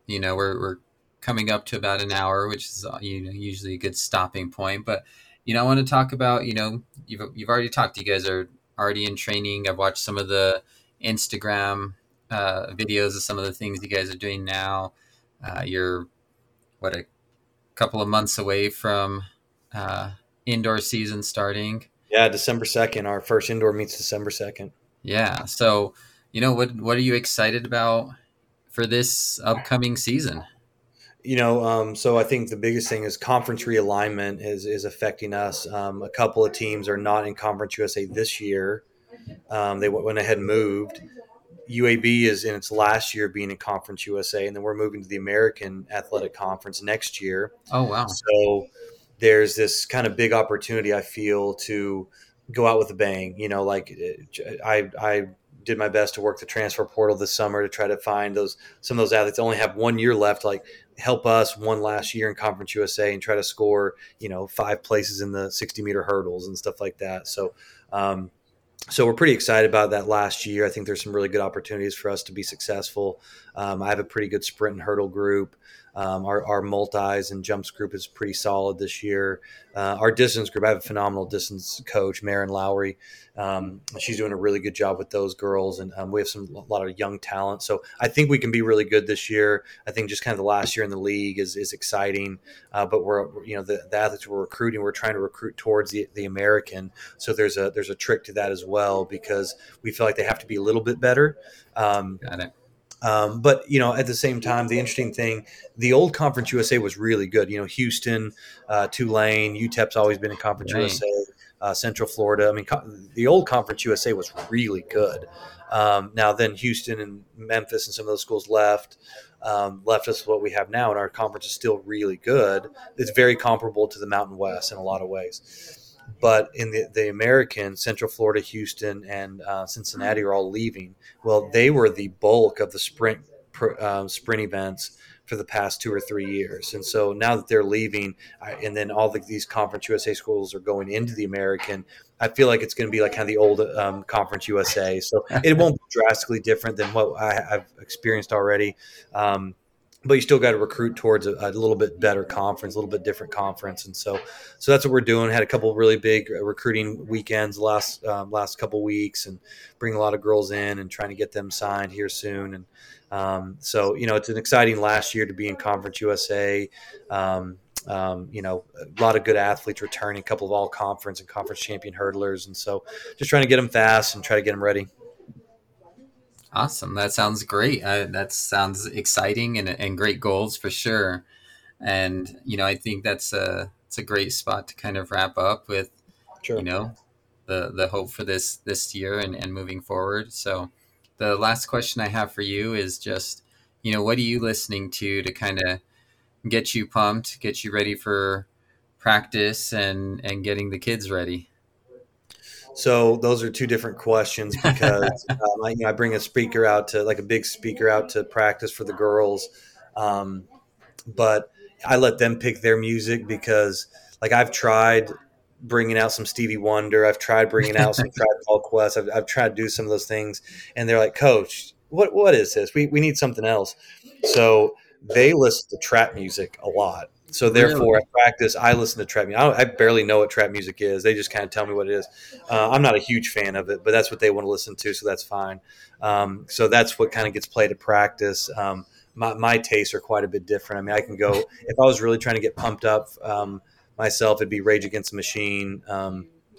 You know, we're we're coming up to about an hour, which is uh, you know usually a good stopping point. But you know, I want to talk about you know you've you've already talked. You guys are already in training. I've watched some of the Instagram uh, videos of some of the things you guys are doing now. Uh, you're what a couple of months away from uh, indoor season starting. Yeah, December second. Our first indoor meets December second. Yeah. So, you know, what what are you excited about for this upcoming season? You know, um, so I think the biggest thing is conference realignment is is affecting us. Um, a couple of teams are not in Conference USA this year. Um, they went ahead and moved. UAB is in its last year being in Conference USA, and then we're moving to the American Athletic Conference next year. Oh wow! So there's this kind of big opportunity I feel to go out with a bang. You know, like I I did my best to work the transfer portal this summer to try to find those some of those athletes only have one year left. Like help us one last year in Conference USA and try to score you know five places in the 60 meter hurdles and stuff like that. So. Um, so we're pretty excited about that last year. I think there's some really good opportunities for us to be successful. Um, I have a pretty good sprint and hurdle group. Um, our, our multis and jumps group is pretty solid this year. Uh, our distance group, I have a phenomenal distance coach, Marin Lowry. Um, she's doing a really good job with those girls, and um, we have some a lot of young talent. So I think we can be really good this year. I think just kind of the last year in the league is is exciting, uh, but we're you know the, the, athletes we're recruiting, we're trying to recruit towards the, the American. So there's a there's a trick to that as well because we feel like they have to be a little bit better. Um, Got it. Um, but you know, at the same time, the interesting thing, the old Conference USA was really good. You know, Houston, uh, Tulane, UTEP's always been in Conference right. USA. Uh, Central Florida. I mean, co- the old Conference USA was really good. Um, now, then Houston and Memphis and some of those schools left, um, left us what we have now, and our conference is still really good. It's very comparable to the Mountain West in a lot of ways. But in the, the American, Central Florida, Houston, and uh, Cincinnati are all leaving. Well, they were the bulk of the sprint um, sprint events for the past two or three years. And so now that they're leaving, I, and then all the, these Conference USA schools are going into the American, I feel like it's going to be like kind of the old um, Conference USA. So it won't be drastically different than what I, have experienced already. Um, but you still got to recruit towards a, a, little bit better conference, a little bit different conference, and so so that's what we're doing. Had a couple really big uh, recruiting weekends last um, last couple weeks, and bring a lot of girls in and trying to get them signed here soon. And um, so you know it's an exciting last year to be in Conference USA. Um, um, you know, a lot of good athletes returning, a couple of all conference and conference champion hurdlers, and so just trying to get them fast and try to get them ready. Awesome. That sounds great. Uh, that sounds exciting and, and great goals for sure. And, you know, I think that's a, it's a great spot to kind of wrap up with, sure. you know, the, the hope for this, this year and, and moving forward. So the last question I have for you is just, you know, what are you listening to to kind of get you pumped, get you ready for practice and, and getting the kids ready? So those are two different questions <laughs> because um, I, you know, I, bring a speaker out to like a big speaker out to practice for the girls, um, but I let them pick their music because like I've tried bringing out some Stevie Wonder, I've tried bringing out some <laughs> Tribe Called Quest, I've, I've tried to do some of those things, and they're like, Coach, what what is this? We we need something else. So they listen to trap music a lot so therefore, really? at practice, I listen to trap music. I, I, barely know what trap music is. They just kind of tell me what it is. Uh, I'm not a huge fan of it, but that's what they want to listen to, so that's fine. Um, so that's what kind of gets played at practice. Um, my, my, tastes are quite a bit different. I mean, I can go <laughs> if I was really trying to get pumped up um, myself, it'd be Rage Against the Machine.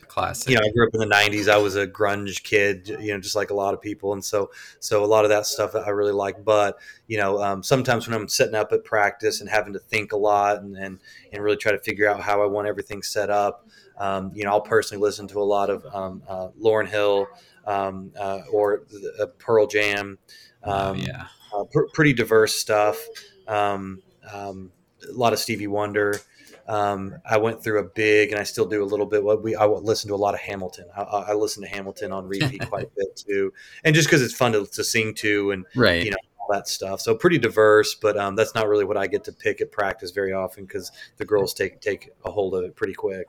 Um, classic. You know, I grew up in the '90s. I was a grunge kid, you know, just like a lot of people, and so so a lot of that stuff I really like. But you know, um, sometimes when I'm setting up at practice and having to think a lot and and, and really try to figure out how I want everything set up, um, you know, I'll personally listen to a lot of um, uh, Lauryn Hill um, uh, or uh, Pearl Jam. Oh, um, yeah, uh, pr- pretty diverse stuff. Um, a lot of Stevie Wonder. Um, I went through a big, and I still do a little bit. What we I listen to a lot of Hamilton. I, I listen to Hamilton on <laughs> repeat quite a bit too, and just because it's fun to, to sing to, and right, you know all that stuff. So pretty diverse, but um, that's not really what I get to pick at practice very often because the girls take take a hold of it pretty quick.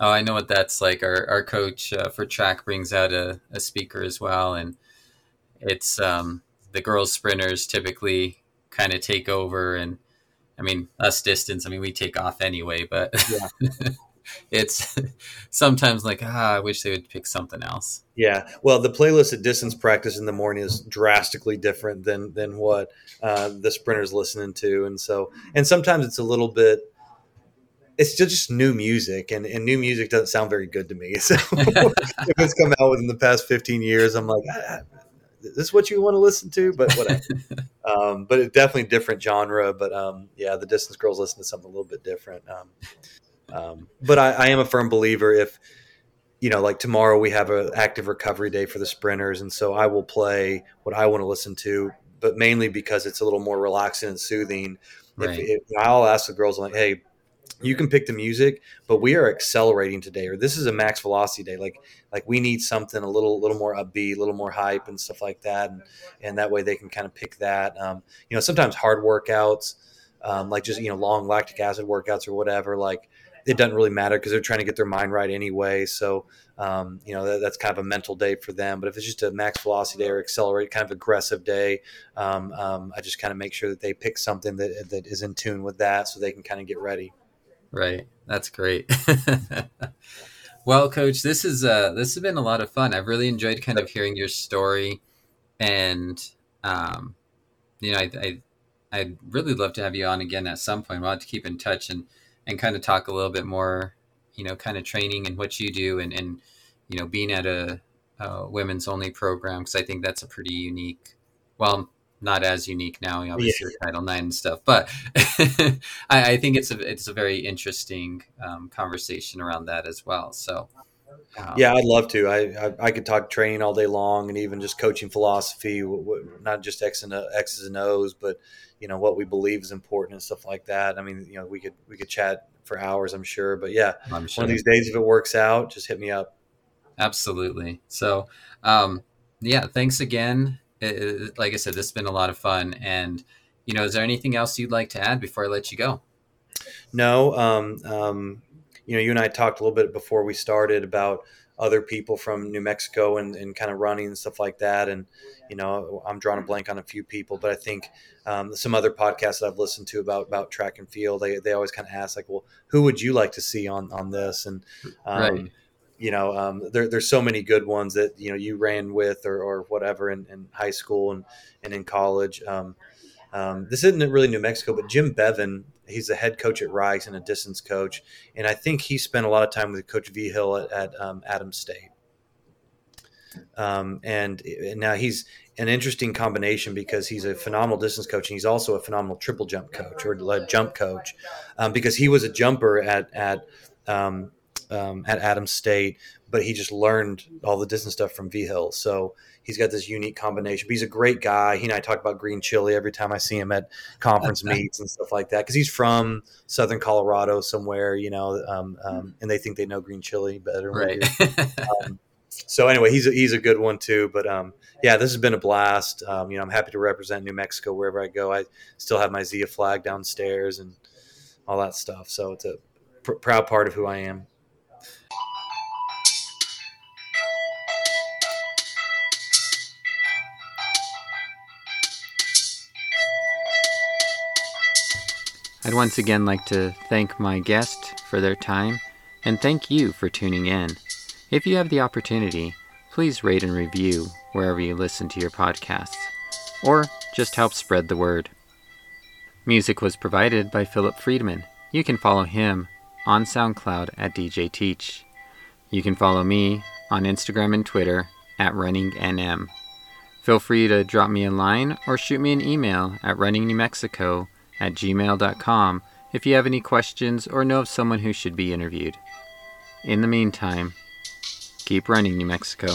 Oh, I know what that's like. Our our coach uh, for track brings out a, a speaker as well, and it's um, the girls sprinters typically kind of take over and I mean, us distance, I mean, we take off anyway, but yeah. <laughs> it's sometimes like, ah, I wish they would pick something else. Yeah. Well, the playlist at distance practice in the morning is drastically different than, than what uh, the sprinter's listening to. And so, and sometimes it's a little bit, it's just new music and, and new music doesn't sound very good to me. <laughs> So <laughs> if it's come out within the past 15 years, I'm like, ah, this is what you want to listen to? But whatever. <laughs> um, but it's definitely different genre. But um, yeah, the Distance Girls listen to something a little bit different. Um, um, but I, I, am a firm believer if you know, like tomorrow we have an active recovery day for the sprinters, and so I will play what I want to listen to, but mainly because it's a little more relaxing and soothing. Right. If, if, I'll ask the girls like, "Hey, you can pick the music, but we are accelerating today, or this is a max velocity day. Like like we need something a little a little more upbeat, a little more hype and stuff like that, and and that way they can kind of pick that. Um, you know, sometimes hard workouts, um, like just you know long lactic acid workouts or whatever, like it doesn't really matter because they're trying to get their mind right anyway. So, um, you know, that, that's kind of a mental day for them. But if it's just a max velocity day or accelerate kind of aggressive day, um, um, I just kind of make sure that they pick something that, that is in tune with that so they can kind of get ready. Right. That's great. <laughs> well, coach, this is uh this has been a lot of fun. I've really enjoyed kind of hearing your story and um you know, I I I'd really love to have you on again at some point. We'll have to keep in touch and and kind of talk a little bit more, you know, kind of training and what you do and and you know, being at a, a women's only program because I think that's a pretty unique well, not as unique now, obviously yeah. Title IX and stuff. But <laughs> I, I, think it's a it's a very interesting um, conversation around that as well. So. Um, yeah, I'd love to. I, I, I could talk training all day long, and even just coaching philosophy, not just X and X's and O's, but you know what we believe is important and stuff like that. I mean, you know, we could we could chat for hours, I'm sure. But yeah, sure. one of these days, if it works out, just hit me up. Absolutely. So, um, yeah, thanks again it, like I said, this has been a lot of fun. And, you know, is there anything else you'd like to add before I let you go? No. Um, um, you know, you and I talked a little bit before we started about other people from New Mexico and, and kind of running and stuff like that. And, you know, I'm drawing a blank on a few people, but I think um, some other podcasts that I've listened to about, about track and field, they, they always kind of ask like, well, who would you like to see on, on this? And, um, right. You know, um, there, there's so many good ones that, you know, you ran with or, or whatever in, in high school and, and in college. Um, um, this isn't really New Mexico, but Jim Bevan, he's the head coach at Rice and a distance coach, and I think he spent a lot of time with Coach Vigil at, at um, Adams State. Um, and, and, now he's an interesting combination because he's a phenomenal distance coach and he's also a phenomenal triple jump coach or jump coach um, because he was a jumper at at um, um, at Adams State, but he just learned all the distance stuff from Vigil. So he's got this unique combination. But he's a great guy. He and I talk about green chili every time I see him at conference <laughs> meets and stuff like that because he's from Southern Colorado somewhere, you know, um, um, and they think they know green chili better. Right. um, so anyway, he's a, he's a good one too. But um, yeah, this has been a blast. Um, you know, I'm happy to represent New Mexico wherever I go. I still have my Zia flag downstairs and all that stuff. So it's a pr- proud part of who I am. I'd once again like to thank my guest for their time and thank you for tuning in. If you have the opportunity, please rate and review wherever you listen to your podcasts, or just help spread the word. Music was provided by Philip Friedman. You can follow him on SoundCloud at DJ Teach. You can follow me on Instagram and Twitter at RunningNM. Feel free to drop me a line or shoot me an email at runningnewmexico at gmail.com if you have any questions or know of someone who should be interviewed. In the meantime, keep running, New Mexico.